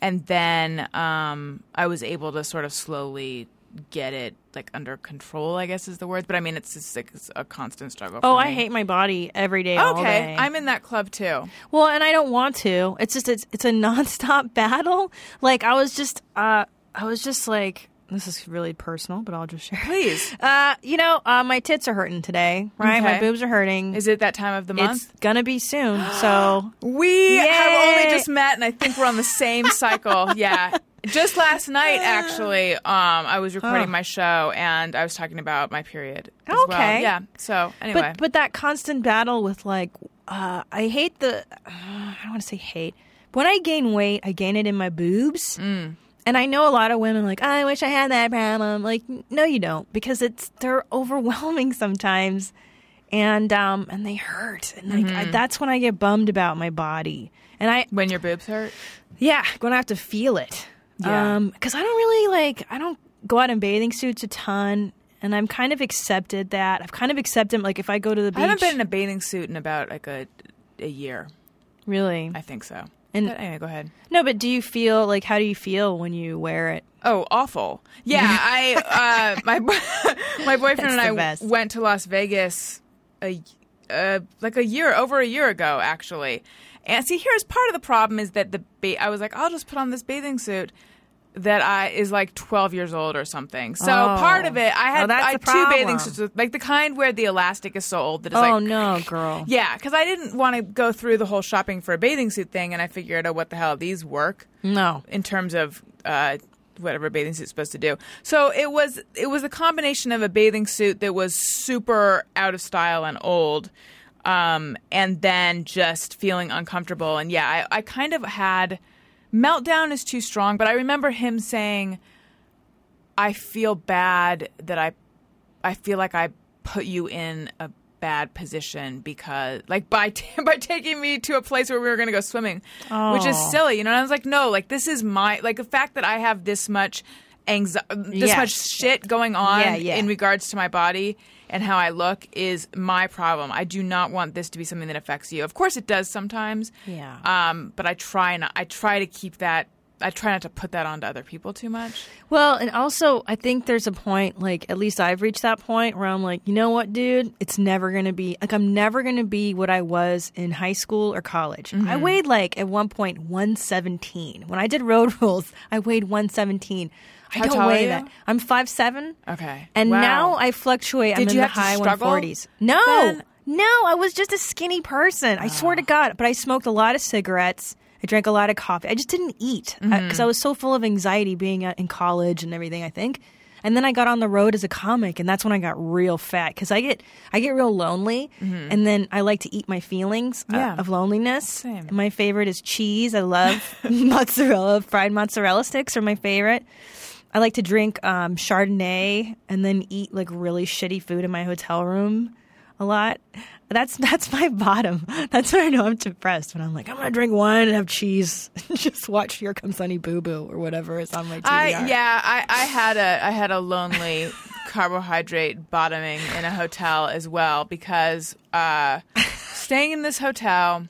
And then um, I was able to sort of slowly get it like under control, I guess is the word. But I mean, it's just like it's a constant struggle. Oh, I hate my body every day. Okay, day. I'm in that club too. Well, and I don't want to. It's just it's it's a nonstop battle. Like I was just uh I was just like this is really personal, but I'll just share. Please. Uh, you know, uh, my tits are hurting today, right? My boobs are hurting. Is it that time of the month? it's gonna be soon. So We have only just met, and I think we're on the same cycle. Yeah. just last night, actually, um, I was recording my show and I was talking about my period. As Well. Okay. Yeah. So anyway, But but that constant battle with like, uh, I hate the. Uh, I don't want to say hate. When I gain weight, I gain it in my boobs. Mm. And I know a lot of women like, I wish I had that problem. Like, no, you don't, because it's they're overwhelming sometimes, and um and they hurt, and like Mm-hmm. I, that's when I get bummed about my body. And I when your boobs hurt. yeah, when I have to feel it. Yeah. Um, because I don't really like I don't go out in bathing suits a ton, and I'm kind of accepted that. I've kind of accepted like if I go to the beach. I haven't been in a bathing suit in about like a a year. really. I think so. And- but anyway, go ahead. no, but do you feel like how do you feel when you wear it? Oh, awful. Yeah, I uh, my my boyfriend That's and I best. went to Las Vegas a uh, like a year over a year ago actually. And see, here's part of the problem is that the ba- I was like, I'll just put on this bathing suit that I is like 12 years old or something. So Oh. part of it, I Oh, had that's I had two bathing suits, with- like the kind where the elastic is so old that it's oh like no, girl. yeah, because I didn't want to go through the whole shopping for a bathing suit thing, and I figured, oh, what the hell, these work No. in terms of uh, whatever bathing suit's supposed to do. So it was it was a combination of a bathing suit that was super out of style and old, um, and then just feeling uncomfortable. And yeah, I, I kind of had meltdown is too strong, but I remember him saying, "I feel bad that I, I feel like I put you in a." bad position because like by t- by taking me to a place where we were going to go swimming which is Oh. silly you know and i was like no like this is my like the fact that i have this much anxiety this Yes. much shit going on Yeah, yeah. in regards to my body and how i look is my problem i do not want this to be something that affects you of course it does sometimes Yeah. um but i try not i try to keep that i try not to put that onto other people too much Well, and also I think there's a point, like at least I've reached that point where I'm like, you know what, dude, it's never gonna be like I'm never gonna be what I was in high school or college. Mm-hmm. I weighed like at one point 117. When I did road rules, I weighed 117. I How don't weigh that. I'm five seven. okay And Wow. now I fluctuate. I'm Did in you the have to high struggle 140s. No, then? no, I was just a skinny person. I swear to. God. But I smoked a lot of cigarettes. I drank a lot of coffee. I just didn't eat because Mm-hmm. I was so full of anxiety being in college and everything. I think. And then I got on the road as a comic, and that's when I got real fat because I get I get real lonely, and then I like to eat my feelings uh, Mm-hmm. Of loneliness. Same. My favorite is cheese. I love mozzarella. Fried mozzarella sticks are my favorite. I like to drink um, Chardonnay and then eat like really shitty food in my hotel room a lot. That's that's my bottom. That's when I know I'm depressed. When I'm like, I'm gonna drink wine and have cheese, and just watch Here Comes Honey Boo Boo or whatever is on my TV. I yeah, I, I had a I had a lonely carbohydrate bottoming in a hotel as well because uh, staying in this hotel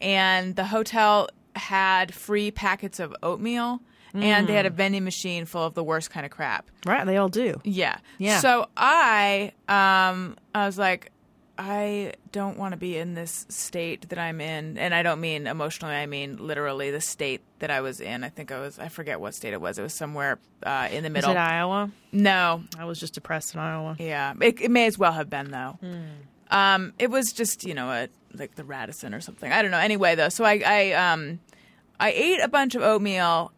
and the hotel had free packets of oatmeal and they had a vending machine full of the worst kind of crap. right, they all do. Yeah. Yeah. So I um I was like I don't want to be in this state that I'm in and I don't mean emotionally I mean literally the state that I was in. I think I was I forget what state it was. It was somewhere uh, in the Is middle. it Iowa? no. I was just depressed in Iowa. Yeah. It, it may as well have been though. Hmm. Um it was just, you know, a like the Radisson or something. I don't know. Anyway though, so I I um I ate a bunch of oatmeal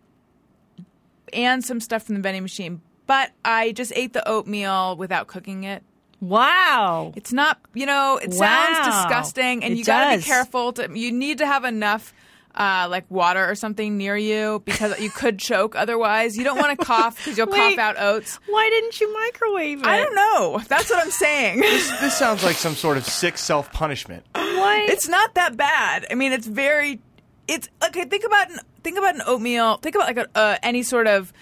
and some stuff from the vending machine, but I just ate the oatmeal without cooking it. Wow. It's not, you know, it Wow. sounds disgusting, and It you got to be careful. To, you need to have enough, uh, like water or something near you because you could choke otherwise. You don't want to cough because you'll Wait. cough out oats. Why didn't you microwave it? I don't know. That's what I'm saying. This sounds like some sort of sick self punishment. What? it's not that bad. I mean, it's very. It's okay. Think about an think about an oatmeal. Think about like a, uh, any sort of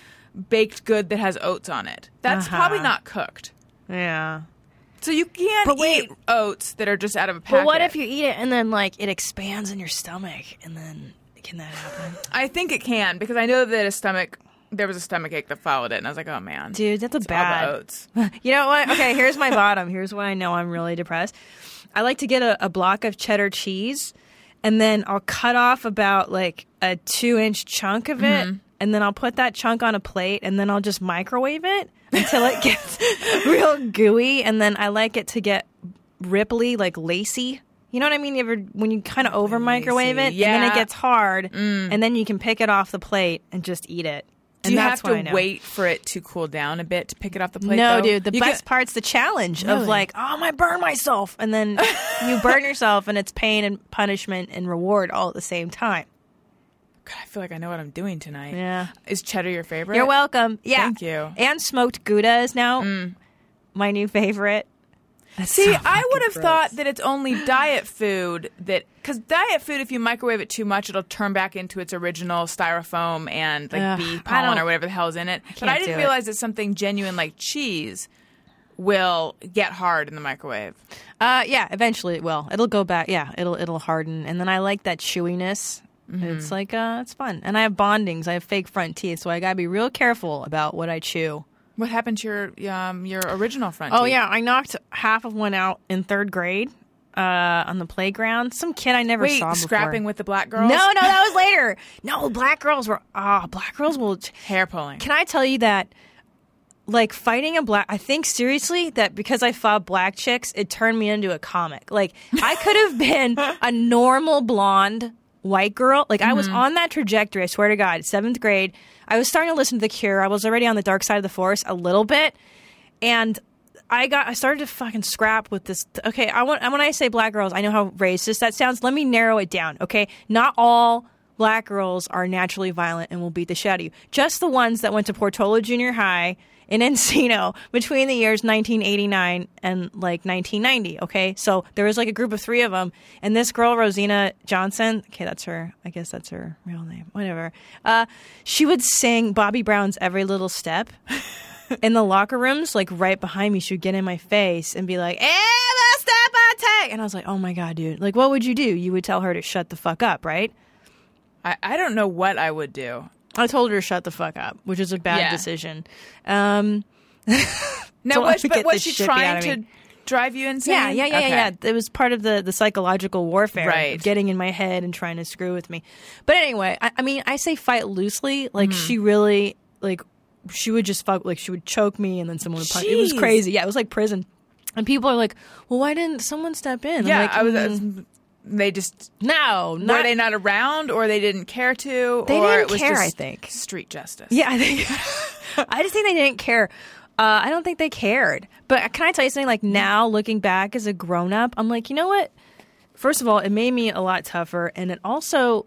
baked good that has oats on it. That's Uh-huh. probably not cooked. yeah. So you can't But wait. eat oats that are just out of a packet. But what if you eat it and then like it expands in your stomach and then can that happen? I think it can because I know that a stomach there was a stomach ache that followed it, and I was like, oh man, Dude, that's a It's bad. the oats. You know what? Okay, here's my bottom. Here's why I know I'm really depressed. I like to get a, a block of cheddar cheese, and then I'll cut off about like a two inch chunk of it, Mm-hmm. and then I'll put that chunk on a plate, and then I'll just microwave it until it gets real gooey, and then I like it to get ripply, like lacy. You know what I mean? You ever when you kind of over microwave it, lacy. and then Mm. it gets hard, and then you can pick it off the plate and just eat it. Do And you have to wait for it to cool down a bit to pick it off the plate? No, though? dude. The You best get- part's the challenge Really? of like, oh, I burn myself, and then you burn yourself, and it's pain and punishment and reward all at the same time. God, I feel like I know what I'm doing tonight. Yeah. Is cheddar your favorite? You're welcome. Yeah, Thank you. And smoked gouda is now mm. my new favorite. That's See, so I would have gross. thought that it's only diet food that because diet food, if you microwave it too much, it'll turn back into its original styrofoam and like Ugh, bee pollen or whatever the hell is in it. But I didn't it. realize that something genuine like cheese will get hard in the microwave. Uh, yeah, eventually it will. It'll go back. Yeah, it'll it'll harden, and then I like that chewiness. It's like uh, it's fun, and I have bondings. I have fake front teeth, so I gotta be real careful about what I chew. What happened to your um, your original front? Oh teeth? yeah, I knocked half of one out in third grade uh, on the playground. Some kid I never Wait, saw before. scrapping with the black girls? No, no, that was later. No, black girls were ah, black girls will. hair pulling. Can I tell you that? Like fighting a black, I think seriously that because I fought black chicks, it turned me into a comic. Like I could have been a normal blonde white girl. Like I was on that trajectory. I swear to God, seventh grade, I was starting to listen to The Cure. I was already on the dark side of the force a little bit, and I got I started to fucking scrap with this. Okay, I want when I say black girls, I know how racist that sounds. Let me narrow it down. Okay, not all black girls are naturally violent and will beat the shit out of you. Just the ones that went to Portola Junior High in Encino between the years 1989 and like 1990. Okay, so there was like a group of three of them, and this girl Rosina Johnson. Okay, that's her. I guess that's her real name. Whatever. Uh, she would sing Bobby Brown's "Every Little Step." in the locker rooms, like right behind me, she would get in my face and be like, "Eh, the step I take," and I was like, "Oh my god, dude! Like, what would you do? You would tell her to shut the fuck up, right?" I, I don't know what I would do. I told her to shut the fuck up, which is a bad Yeah. decision. Um, No, Don't was, but was she trying to drive you insane? yeah, yeah, yeah, Okay. yeah. It was part of the the psychological warfare, Right. Getting in my head and trying to screw with me. But anyway, I, I mean, I say fight loosely. Like Mm-hmm. she really like she would just fuck like she would choke me and then someone would punch. It was crazy. Yeah, it was like prison. And people are like, "Well, why didn't someone step in?" Yeah, like, I was. "Mm, They just no, were they not around, or they didn't care to, They or didn't it was care, just I think. street justice. Yeah, I think I just think they didn't care. Uh, I don't think they cared. But can I tell you something? Like now, looking back as a grown up, I'm like, you know what? First of all, it made me a lot tougher, and it also,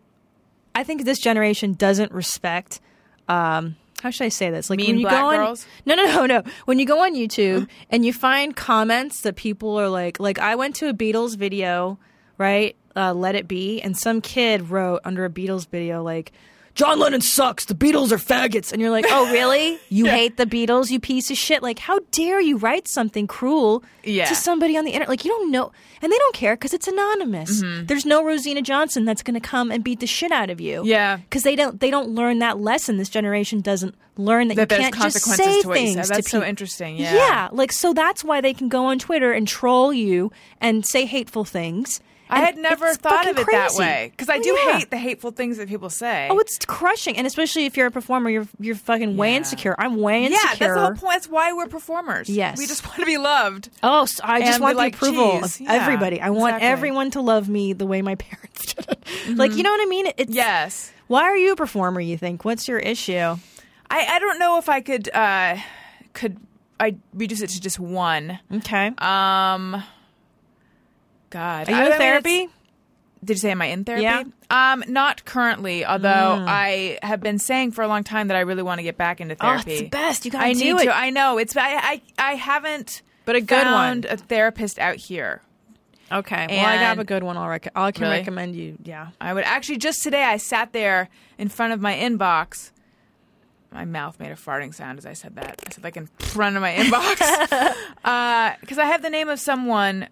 I think this generation doesn't respect. Um, how should I say this? Like Mean when you black go on, girls? no, no, no, no. When you go on YouTube and you find comments that people are like, like I went to a Beatles video, right? Uh, Let It Be, and some kid wrote under a Beatles video like. John Lennon sucks. The Beatles are faggots. And you're like, oh, really? You hate the Beatles, you piece of shit? Like, how dare you write something cruel Yeah. to somebody on the internet? Like, you don't know. And they don't care because it's anonymous. Mm-hmm. There's no Rosina Johnson that's going to come and beat the shit out of you. Yeah. Because they don't, they don't learn that lesson. This generation doesn't learn that, That you can't just say to things. That's so people. interesting. Yeah. Yeah, like so that's why they can go on Twitter and troll you and say hateful things. I had never thought of it that way because I do Yeah. hate the hateful things that people say. Oh, it's crushing, and especially if you're a performer, you're you're fucking way Yeah. insecure. I'm way insecure. yeah, that's the whole point. That's why we're performers. Yes. we just want to be loved. Oh, so I just want the like approval cheese. of Yeah, everybody. I want exactly. everyone to love me the way my parents did. Like, you know what I mean? It's, Yes, Why are you a performer? You think? What's your issue? I, I don't know if I could uh, could I reduce it to just one. Okay. Um, God, are you I in mean, therapy? Did you say am I in therapy? Yeah. Um, not currently. Although I have been saying for a long time that I really want to get back into Oh, therapy. it's the best. You gotta I do need it. to. I know it's. I I, I haven't. But a good found one. a therapist out here. Okay. Well, I have a good one. I'll rec- I can Really? recommend you. Yeah. I would actually just today I sat there in front of my inbox. My mouth made a farting sound as I said that. I said like in front of my inbox because I have the name of someone,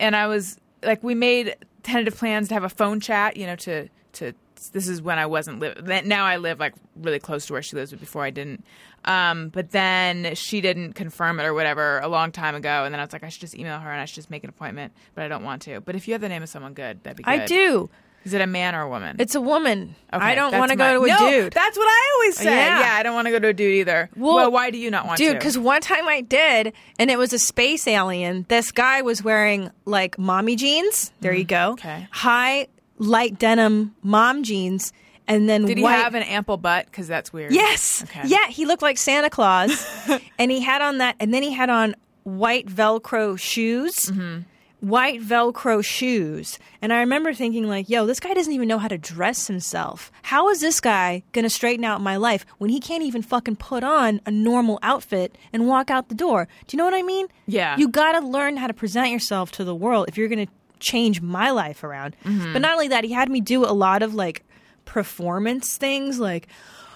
and I was like, we made tentative plans to have a phone chat. You know, to to this is when I wasn't live. Now I live like really close to where she lives, but before I didn't. Um, but then she didn't confirm it or whatever a long time ago, and then I was like, I should just email her and I should just make an appointment, but I don't want to. But if you have the name of someone good, that'd be good. I do. Is it a man or a woman? It's a woman. Okay, I don't want to go to a No, dude. That's what I always say. Yeah. Yeah, I don't want to go to a dude either. Well, why do you not want Dude, to? Dude, because one time I did, and it was a space alien. This guy was wearing like mommy jeans. There you go. Mm, okay. High light denim mom jeans and then Did he white. have an ample butt? Because that's weird. Yes. Okay. Yeah, he looked like Santa Claus. and he had on that, and then he had on white Velcro shoes. Mm-hmm. White Velcro shoes. And I remember thinking, like, yo, this guy doesn't even know how to dress himself. How is this guy going to straighten out my life when he can't even fucking put on a normal outfit and walk out the door? Do you know what I mean? Yeah. You got to learn how to present yourself to the world if you're going to change my life around. Mm-hmm. But not only that, he had me do a lot of like performance things like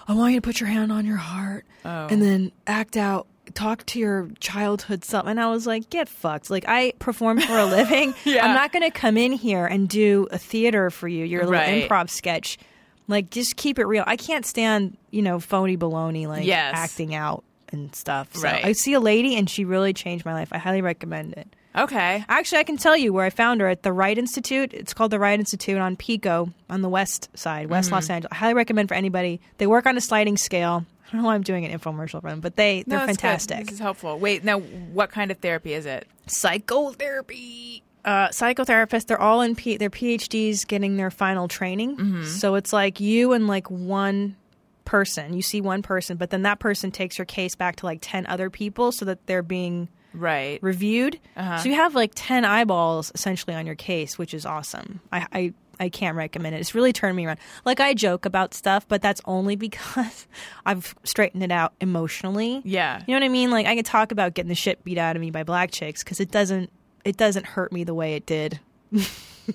I want you to put your hand on your heart Oh. and then act out talk to your childhood self and I was like get fucked like I perform for a living Yeah. I'm not going to come in here and do a theater for you your little Right. improv sketch like just keep it real I can't stand you know phony baloney like Yes. acting out and stuff so Right. I see a lady and she really changed my life I highly recommend it Okay. Actually, I can tell you where I found her at the Wright Institute. It's called the Wright Institute on Pico on the west side, West Mm-hmm. Los Angeles. I highly recommend for anybody. They work on a sliding scale. I don't know why I'm doing an infomercial for them, but they they're No, it's good. fantastic. This is helpful. Wait, now what kind of therapy is it? Psychotherapy. Uh, psychotherapists, they're all in P- their PhDs getting their final training. Mm-hmm. So it's like you and like one person. You see one person, but then that person takes your case back to like 10 other people so that they're being Right. reviewed. Uh-huh. So you have like 10 eyeballs essentially on your case, which is awesome. I, I, I can't recommend it. It's really turned me around. Like I joke about stuff, but that's only because I've straightened it out emotionally. Yeah. You know what I mean? Like I can talk about getting the shit beat out of me by black chicks because it doesn't it doesn't hurt me the way it did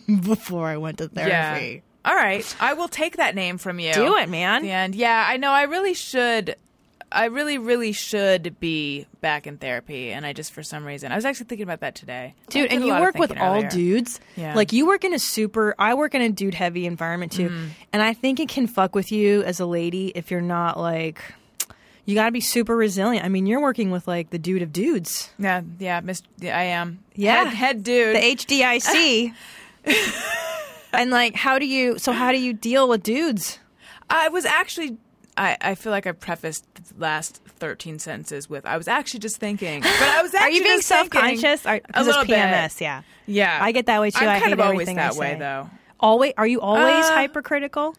before I went to therapy. Yeah. All right. I will take that name from you. Do it, man. And yeah, I know I really should I really, really should be back in therapy and I just for some reason I was actually thinking about that today. Dude, and you work with all earlier. dudes. Yeah. Like you work in a super I work in a dude heavy environment too. Mm-hmm. And I think it can fuck with you as a lady if you're not like you got to be super resilient. I mean, you're working with like the dude of dudes. Yeah, yeah, Miss yeah, I am. Yeah. Head, head dude. The HDIC. and like how do you so how do you deal with dudes? I was actually. I, I feel like I prefaced the last 13 sentences with I was actually just thinking. But I was Are actually you being self-conscious? Or- 'cause a little it's PMS, bit. yeah. Yeah. I get that way too. I'm I kind hate of always that way though. Always are you always Uh, hypercritical?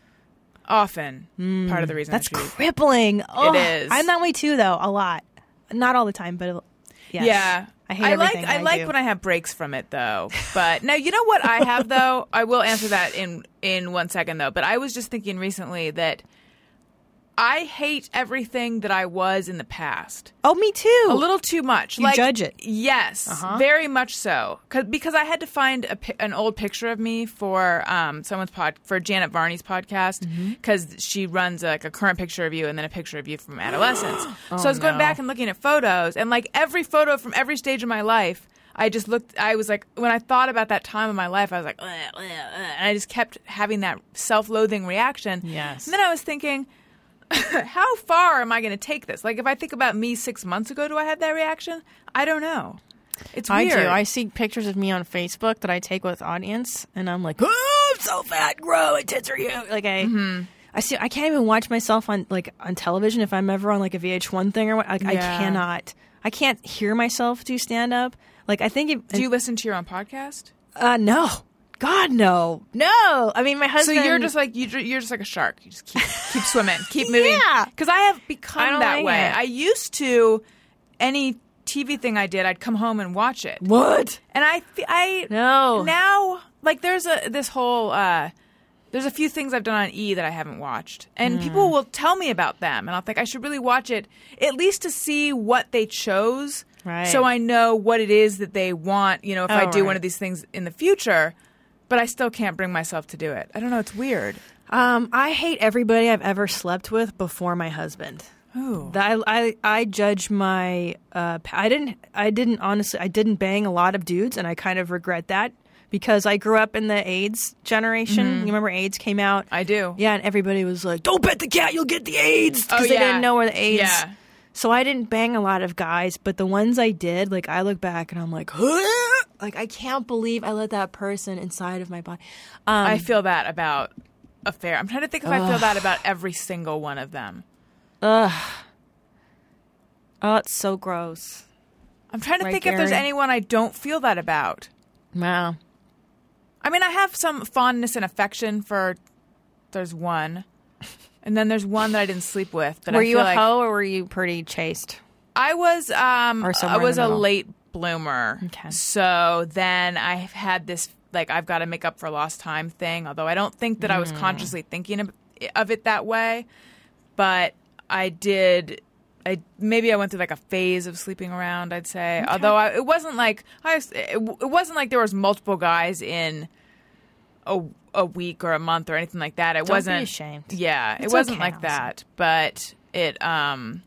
Often. Part of the reason. That's I crippling. Oh, is. I'm that way too, though. A lot, not all the time, but yes. Yeah. I hate like everything. I that like do. when I have breaks from it though. But now you know what I have though? I will answer that in in one second though. But I was just thinking recently that I hate everything that I was in the past. Oh, me too. A little too much. You like, judge it. Yes, Uh-huh. very much so. because I had to find a, an old picture of me for um, someone's pod for Janet Varney's podcast Mm-hmm. because she runs like a current picture of you and then a picture of you from adolescence. Oh, so I was going back and looking at photos and like every photo from every stage of my life. I just looked. I was like, when I thought about that time of my life, I was like, "Ugh, ugh, ugh," and I just kept having that self-loathing reaction. Yes. And then I was thinking, how far am I going to take this? Like, if I think about me six months ago, do I have that reaction? I don't know. It's weird. I do. I see pictures of me on Facebook that I take with audience, and I'm like, oh, I'm so fat, grow, my tits are huge. Like I, Mm-hmm. I see. I can't even watch myself on like on television if I'm ever on like a VH1 thing or what. Like, I cannot. I can't hear myself do stand up. Like I think. It, do you listen to your own podcast? Uh, no. God, no, no. I mean, my husband. So you're just like you, you're just like a shark. You just keep keep swimming, keep moving. Yeah. Because I have become don't that like way. it. I used to any TV thing I did, I'd come home and watch it. what? And I, I No. now like there's a this whole uh there's a few things I've done on E that I haven't watched, and people will tell me about them, and I'll think I should really watch it at least to see what they chose, Right. so I know what it is that they want. You know, if I Oh, do one of these things in the future, but I still can't bring myself to do it. I don't know. It's weird. Um, I hate everybody I've ever slept with before my husband. Ooh. I, I I judge my uh I didn't I didn't honestly I didn't bang a lot of dudes and I kind of regret that because I grew up in the AIDS generation. You remember AIDS came out? Mm-hmm. I do. Yeah, and everybody was like, "Don't pet the cat, you'll get the AIDS," because Oh, they didn't know where the AIDS. Yeah. So I didn't bang a lot of guys, but the ones I did, like I look back and I'm like, like I can't believe I let that person inside of my body. Um, I feel that about affair. I'm trying to think if I feel that about every single one of them. Ugh. Oh, it's so gross. I'm trying to Right, think if there's anyone I don't feel that about. Wow. I mean, I have some fondness and affection for. There's one. And then there's one that I didn't sleep with. But were I you a like hoe or were you pretty chaste? I was um Or I was a late bloomer. Okay. So then I had this like I've got to make up for lost time thing. Although I don't think that I Hmm. was consciously thinking of, of it that way, but I did. I maybe I went through like a phase of sleeping around. I'd say, although I, it wasn't like I it, it wasn't like there was multiple guys in a a week or a month or anything like that. It Don't wasn't ashamed. Yeah, it wasn't okay, like that. But it um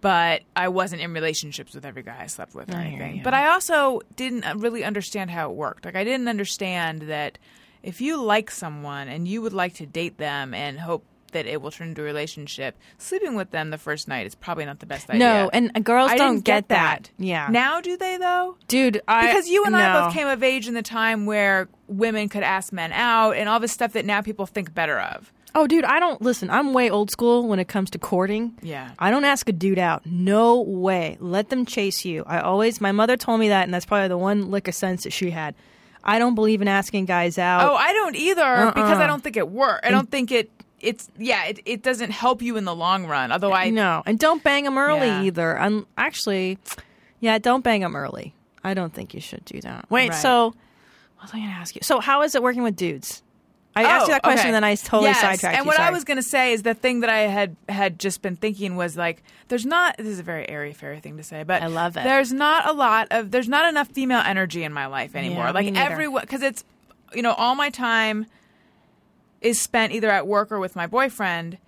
but I wasn't in relationships with every guy I slept with or I anything. But I also didn't uh, really understand how it worked. Like I didn't understand that if you like someone and you would like to date them and hope that it will turn into a relationship, sleeping with them the first night is probably not the best idea. No, and uh, girls I don't didn't get that. Yeah. Now do they though? Dude, I Because you and I both came of age in the time where women could ask men out and all this stuff that now people think better of. Oh, dude, I don't listen. I'm way old school when it comes to courting. Yeah. I don't ask a dude out. No way. Let them chase you. I always, my mother told me that, and that's probably the one lick of sense that she had. I don't believe in asking guys out. Oh, I don't either because Uh-uh. I don't think it works. I don't think it. It's yeah. It, it doesn't help you in the long run. Although uh, I no, and don't bang them early Yeah. either. I'm actually, yeah, don't bang them early. I don't think you should do that. Wait, Right. so what was I going to ask you? So, how is it working with dudes? I oh, asked you that question, Oh, okay. then I totally yes. sidetracked And what I was going to say is the thing that I had had just been thinking was like, there's not. This is a very airy fairy thing to say, but I love it. There's not a lot of. There's not enough female energy in my life anymore. Yeah, like everyone, because it's, you know, all my time is spent either at work or with my boyfriend,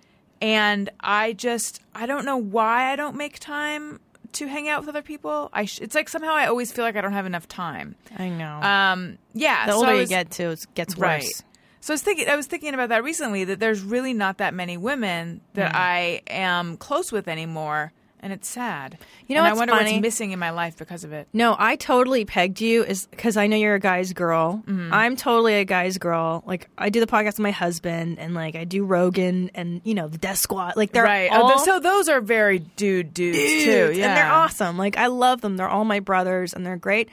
and I just I don't know why I don't make time to hang out with other people. I sh- it's like somehow I always feel like I don't have enough time. I know. Um, yeah, the so older I you get, too, it gets worse. Right. So I was thinking I was thinking about that recently that there's really not that many women that I am close with anymore and it's sad. You know and I what's wonder funny? what's missing in my life because of it. No, I totally pegged you is because I know you're a guy's girl. Mm-hmm. I'm totally a guy's girl. Like I do the podcast with my husband, and like I do Rogan, and you know the Death Squad. Like they're right. all oh, so those are very dude dudes, too. Yeah. and they're awesome. Like I love them. They're all my brothers, and they're great.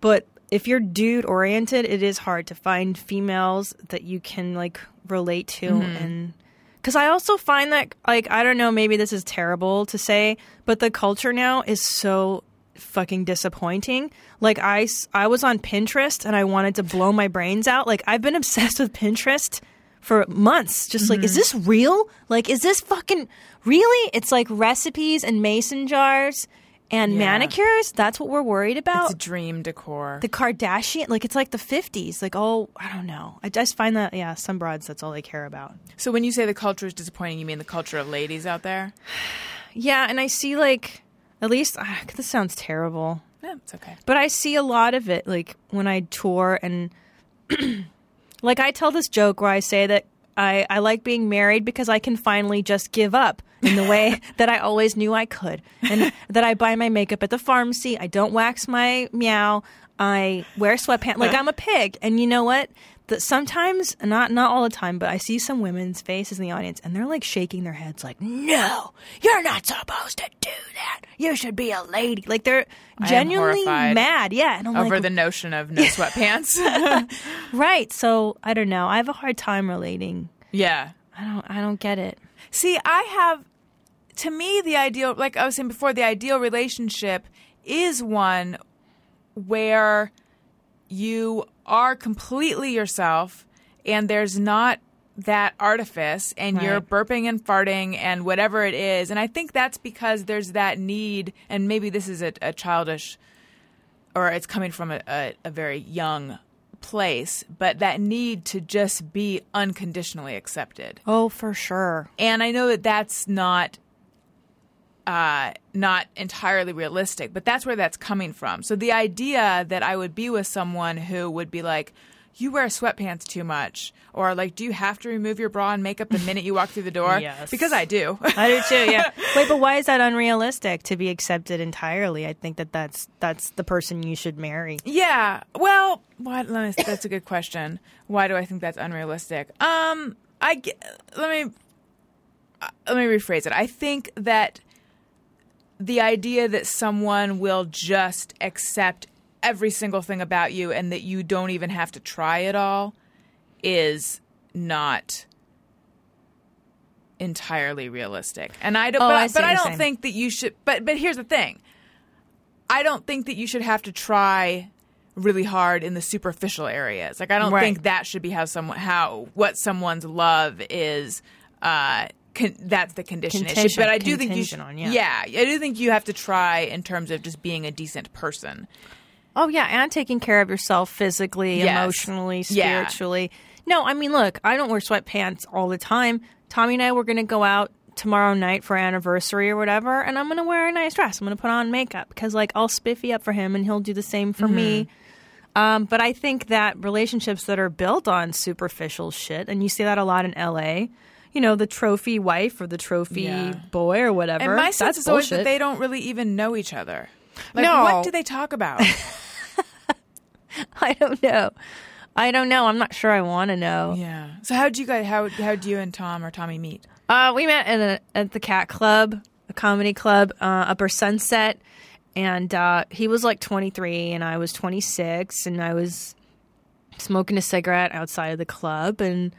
But if you're dude oriented, it is hard to find females that you can like relate to Mm-hmm. and. Because I also find that, like, I don't know, maybe this is terrible to say, but the culture now is so fucking disappointing. Like, I I was on Pinterest and I wanted to blow my brains out. Like, I've been obsessed with Pinterest for months. Just like, is Mm-hmm. this real? Like, is this fucking really? It's like recipes and mason jars and Yeah. manicures. That's what we're worried about. It's dream decor. the Kardashian, like, it's like the 50s. Like, oh, I don't know. I just find that, yeah, some broads, that's all they care about. so when you say the culture is disappointing, you mean the culture of ladies out there? Yeah, and I see like at least ah, this sounds terrible, Yeah, it's okay. but I see a lot of it like when I tour and like I tell this joke where I say that I I like being married because I can finally just give up in the way that I always knew I could, and that I buy my makeup at the pharmacy. I don't wax my meow. I wear sweatpants like uh. I'm a pig, and you know what? That sometimes, not not all the time, but I see some women's faces in the audience, and they're like shaking their heads, like, "No, you're not supposed to do that. You should be a lady." Like they're genuinely mad, yeah. And I'm Over like, the notion of no sweatpants. right. So I don't know. I have a hard time relating. yeah. I don't. I don't get it. See, I have, to me, the ideal, like I was saying before, the ideal relationship is one where you are completely yourself and there's not that artifice and you're burping and farting and whatever it is. And I think that's because there's that need, and maybe this is a, a childish or it's coming from a, a, a very young place, but that need to just be unconditionally accepted Oh, for sure. and I know that that's not uh, not entirely realistic, but that's where that's coming from. So the idea that I would be with someone who would be like, "You wear sweatpants too much," or like, "Do you have to remove your bra and makeup the minute you walk through the door?" Yes. because I do. I do too. Yeah. Wait, but why is that unrealistic to be accepted entirely? I think that that's that's the person you should marry. Yeah. Well, what? Let me, that's a good question. Why do I think that's unrealistic? Um, I let me uh, let me rephrase it. I think that the idea that someone will just accept every single thing about you and that you don't even have to try at all is not entirely realistic. And I don't Oh, but, I but I don't saying. think that you should but but here's the thing. I don't think that you should have to try really hard in the superficial areas. Like I don't Right. think that should be how someone how what someone's love is uh con- that's the condition. It should, but I do think you should, on, yeah. yeah, I do think you have to try in terms of just being a decent person. Oh yeah, and taking care of yourself physically, Yes. emotionally, Yeah. spiritually. No, I mean, look, I don't wear sweatpants all the time. Tommy and I were going to go out tomorrow night for anniversary or whatever, and I'm going to wear a nice dress. I'm going to put on makeup because, like, I'll spiffy up for him, and he'll do the same for me. Um, but I think that relationships that are built on superficial shit, and you see that a lot in LA. You know, the trophy wife or the trophy Yeah. boy or whatever. And my sense That's is always that they don't really even know each other. Like, No. what do they talk about? I don't know. I don't know. I'm not sure I want to know. yeah. So how do you guys? How how do you and Tom or Tommy meet? Uh, we met at, a, at the Cat Club, a comedy club, uh, Upper Sunset, and uh, he was like 23 and I was 26, and I was smoking a cigarette outside of the club, and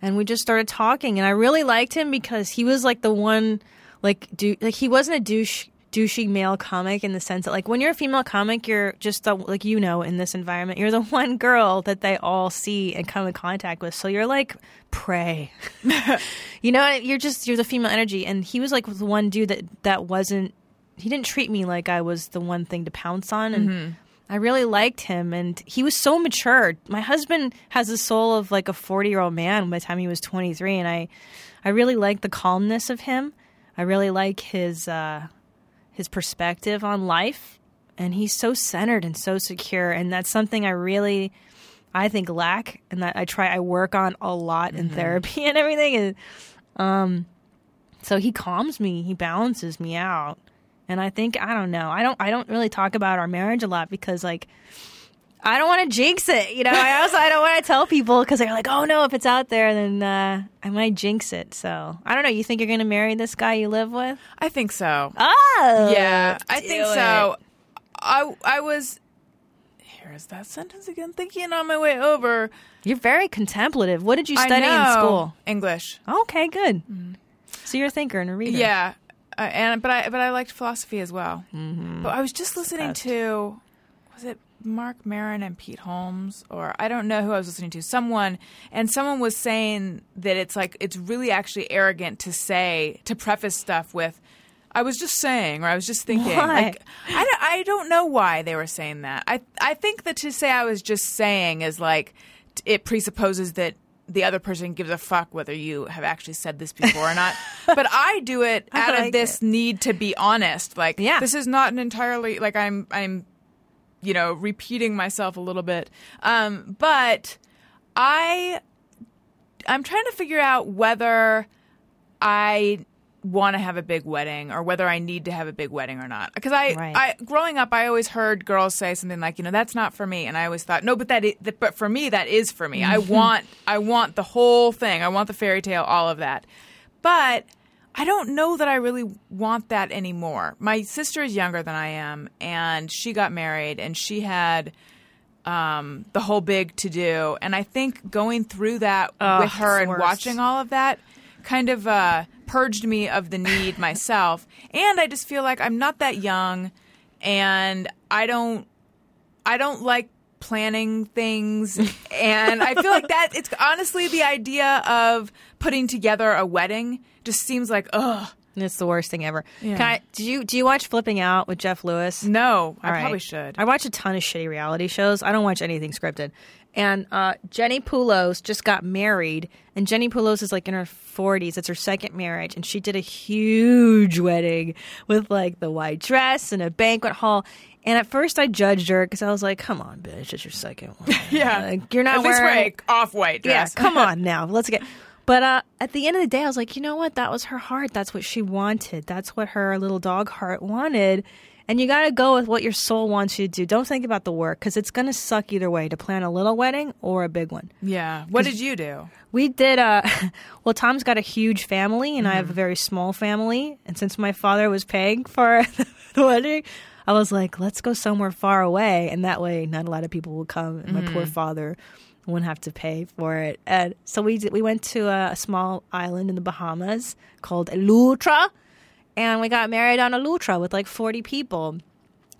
and we just started talking, and I really liked him because he was like the one, like do like he wasn't a douche douchey male comic in the sense that like when you're a female comic you're just the like you know in this environment you're the one girl that they all see and come in contact with. So you're like prey. You know you're just you're the female energy. And he was like the one dude that that wasn't he didn't treat me like i was the one thing to pounce on. And mm-hmm. I really liked him and he was so mature. My husband has the soul of like a 40 year old man by the time he was 23 and i i really like the calmness of him. I really like his uh his perspective on life and he's so centered and so secure and that's something i really i think lack and that i try i work on a lot in therapy and everything and um so he calms me he balances me out and i think i don't know i don't i don't really talk about our marriage a lot because like I don't want to jinx it, you know. I also I don't want to tell people because they're like, "Oh no, if it's out there, then uh, I might jinx it." So I don't know. You think you're going to marry this guy you live with? I think so. Oh, yeah, I think do so. I I was. Here's that sentence again. Thinking on my way over. You're very contemplative. What did you study in school? English. Okay, good. So you're a thinker and a reader. Yeah, uh, and but I but I liked philosophy as well. Mm-hmm. But I was just listening best. to was it Marc Maron and Pete Holmes or I don't know who I was listening to. Someone and someone was saying that it's like it's really actually arrogant to say to preface stuff with. I was just saying, or I was just thinking. Like, I, don't- I don't know why they were saying that. I I think that to say I was just saying is like it presupposes that the other person gives a fuck whether you have actually said this before or not. but I do it I out of like this need to be honest. Like, Yeah. this is not an entirely like I'm I'm you know repeating myself a little bit. Um, but I I'm trying to figure out whether I want to have a big wedding or whether I need to have a big wedding or not. Because I, Right. I growing up, I always heard girls say something like, you know, that's not for me, and I always thought, no, but that, is, but for me, that is for me. I want, I want the whole thing. I want the fairy tale, all of that. But I don't know that I really want that anymore. My sister is younger than I am, and she got married, and she had um, the whole big to do. And I think going through that Ugh, with her and watching all of that kind of uh, purged me of the need myself. And I just feel like I'm not that young, and I don't, I don't like planning things and i feel like that it's honestly the idea of putting together a wedding just seems like ugh It's the worst thing ever. Yeah. I, do you do you watch Flipping Out with Jeff Lewis? no i All right. probably should I watch a ton of shitty reality shows. I don't watch anything scripted. And uh, Jenni Pulos just got married, and Jenni Pulos is like in her 40s. It's her second marriage, and she did a huge wedding with like the white dress and a banquet hall. And at first, I judged her because I was like, "Come on, bitch, it's your second one. yeah Like, you're not at wearing wear a off-white yeah, dress come on now. Let's get. But uh, at the end of the day, I was like, you know what? That was her heart. That's what she wanted. That's what her little dog heart wanted. And you got to go with what your soul wants you to do. Don't think about the work because it's going to suck either way to plan a little wedding or a big one. yeah what did you do We did, uh, well, Tom's got a huge family and I Mm-hmm. have a very small family. And since my father was paying for the wedding, I was like, let's go somewhere far away. And that way, not a lot of people will come. And my Mm-hmm. poor father I wouldn't have to pay for it. And so we did, we went to a, a small island in the Bahamas called Eleuthera, and we got married on Eleuthera with like 40 people.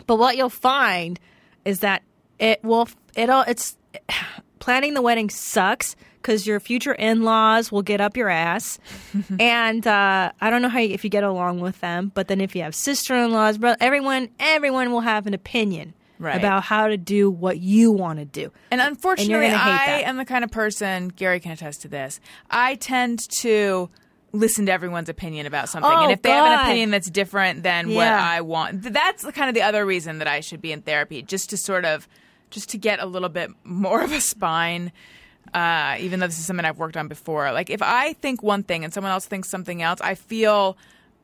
But what you'll find is that it will it'll it's planning the wedding sucks because your future in-laws will get up your ass and uh, i don't know how you, if you get along with them but then if you have sister-in-laws bro everyone everyone will have an opinion Right. about how to do what you want to do And unfortunately, gonna I that. am the kind of person, Gary can attest to this. I tend to listen to everyone's opinion about something. Oh, and if they have an opinion that's different than what I want, that's kind of the other reason that I should be in therapy, just to sort of, just to get a little bit more of a spine. Uh, even though this is something I've worked on before, like if I think one thing and someone else thinks something else, I feel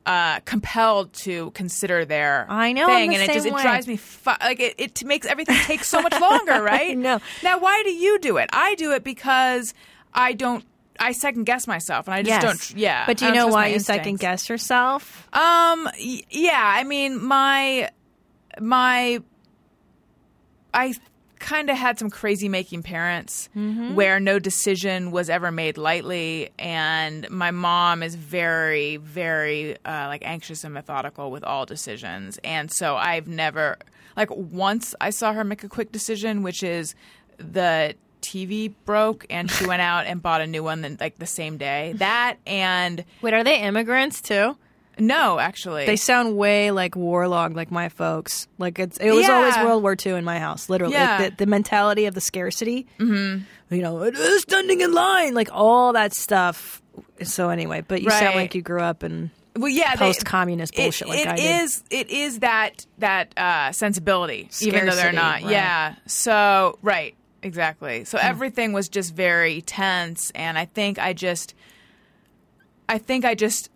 uh, compelled to consider their I know, thing, and it just same it drives me fu- like it, it makes everything take so much longer, right? no. Now, why do you do it? I do it because I don't. I second guess myself, and I just don't. Yeah, but do you know why you second guess yourself Um. y- Yeah. I mean, my my. I kind of had some crazy making parents Mm-hmm. where no decision was ever made lightly and my mom is very very uh, like anxious and methodical with all decisions and so i've never like once i saw her make a quick decision which is the tv broke and she went out and bought a new one then like the same day that and wait are they immigrants too no actually They sound way like warlog, like my folks. Like it's it was Yeah. always World War II in my house, literally. Yeah. Like the, the mentality of the scarcity. Mm-hmm. You know, it standing in line, like all that stuff. So anyway, but you sound like you grew up in well, yeah, post-communist it- bullshit like it I did. is- It is that that uh, sensibility, even though they're not. right. Yeah. So right, exactly. So hmm. everything was just very tense, and I think I just, I think I just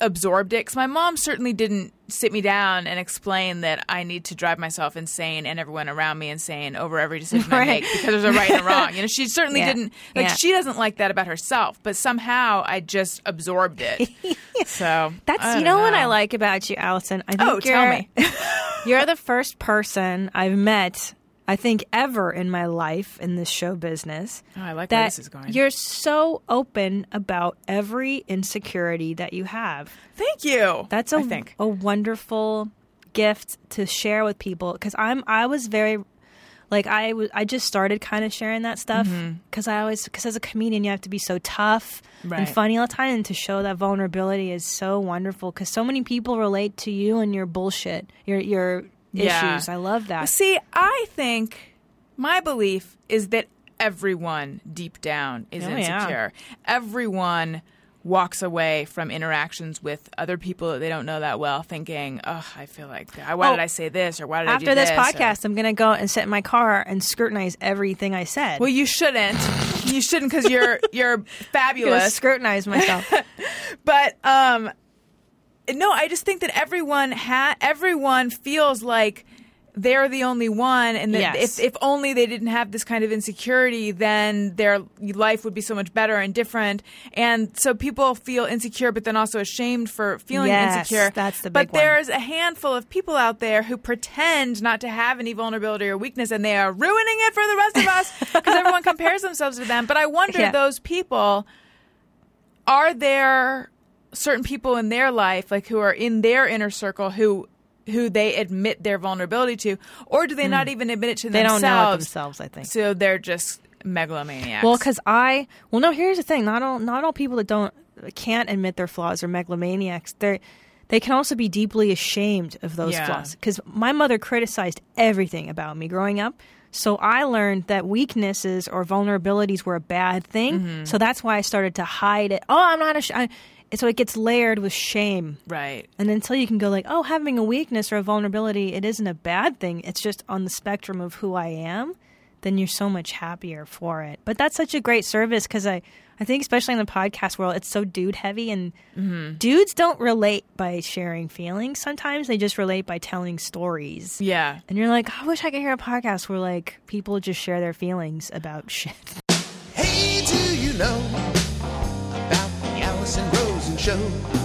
absorbed it because my mom certainly didn't sit me down and explain that I need to drive myself insane and everyone around me insane over every decision I make because there's a right and a wrong. You know, she certainly Yeah. didn't like. Yeah. She doesn't like that about herself, but somehow I just absorbed it. so That's you don't know, what I like about you, Allison. I think Oh, tell you're, me. you're the first person I've met, I think, ever in my life in this show business. Oh, I like where that this is going. You're so open about every insecurity that you have. Thank you. That's a I think. a wonderful gift to share with people because I'm I was very like I I just started kind of sharing that stuff mm-hmm. because I always because as a comedian you have to be so tough and funny all the time and to show that vulnerability is so wonderful because so many people relate to you and your bullshit your your Yeah. issues I love that See, I think my belief is that everyone deep down is Oh, yeah. insecure. Everyone walks away from interactions with other people that they don't know that well thinking, oh, I feel like, why Oh, did I say this? Or why did I do after this or- podcast I'm gonna go and sit in my car and scrutinize everything I said Well, you shouldn't. you shouldn't because you're, you're I'm fabulous. scrutinize myself but um no i just think that everyone ha- everyone feels like they're the only one and that Yes. if, if only they didn't have this kind of insecurity then their life would be so much better and different and so people feel insecure but then also ashamed for feeling Yes, insecure that's the but big one. there's a handful of people out there who pretend not to have any vulnerability or weakness and they are ruining it for the rest of us because everyone compares themselves to them but i wonder Yeah. those people are there certain people in their life like who are in their inner circle who who they admit their vulnerability to or do they not even admit it to Hmm. they don't themselves know it themselves I think so they're just megalomaniacs Well, because I well, no. Here's the thing: not all not all people that don't can't admit their flaws are megalomaniacs. They they can also be deeply ashamed of those Yeah. flaws. Because my mother criticized everything about me growing up. So I learned that weaknesses or vulnerabilities were a bad thing. Mm-hmm. So that's why I started to hide it. Oh, I'm not ashamed. So it gets layered with shame. right And until you can go like, oh, having a weakness or a vulnerability, it isn't a bad thing. It's just on the spectrum of who I am. Then you're so much happier for it. But that's such a great service because I, I think especially in the podcast world, it's so dude heavy, and mm-hmm. dudes don't relate by sharing feelings. Sometimes they just relate by telling stories. yeah And you're like, I wish I could hear a podcast where like people just share their feelings about shit. Hey, do you know show?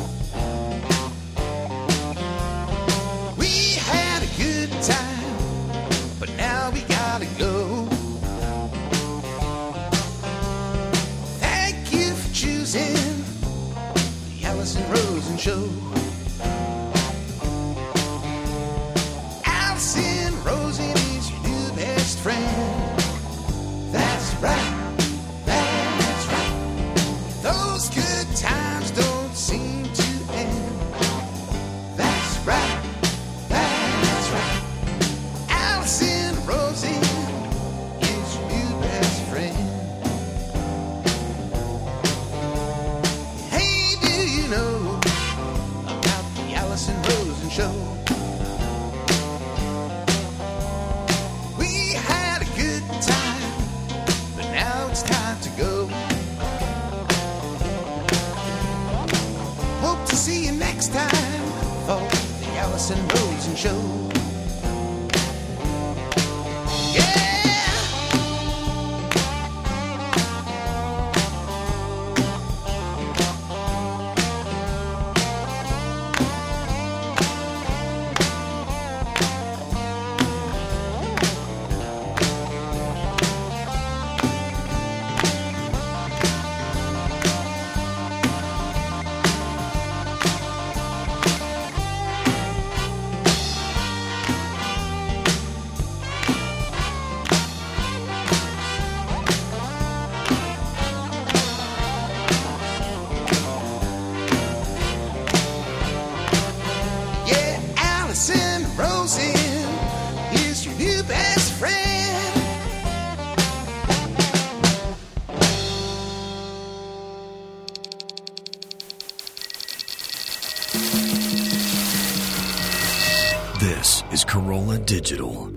Digital.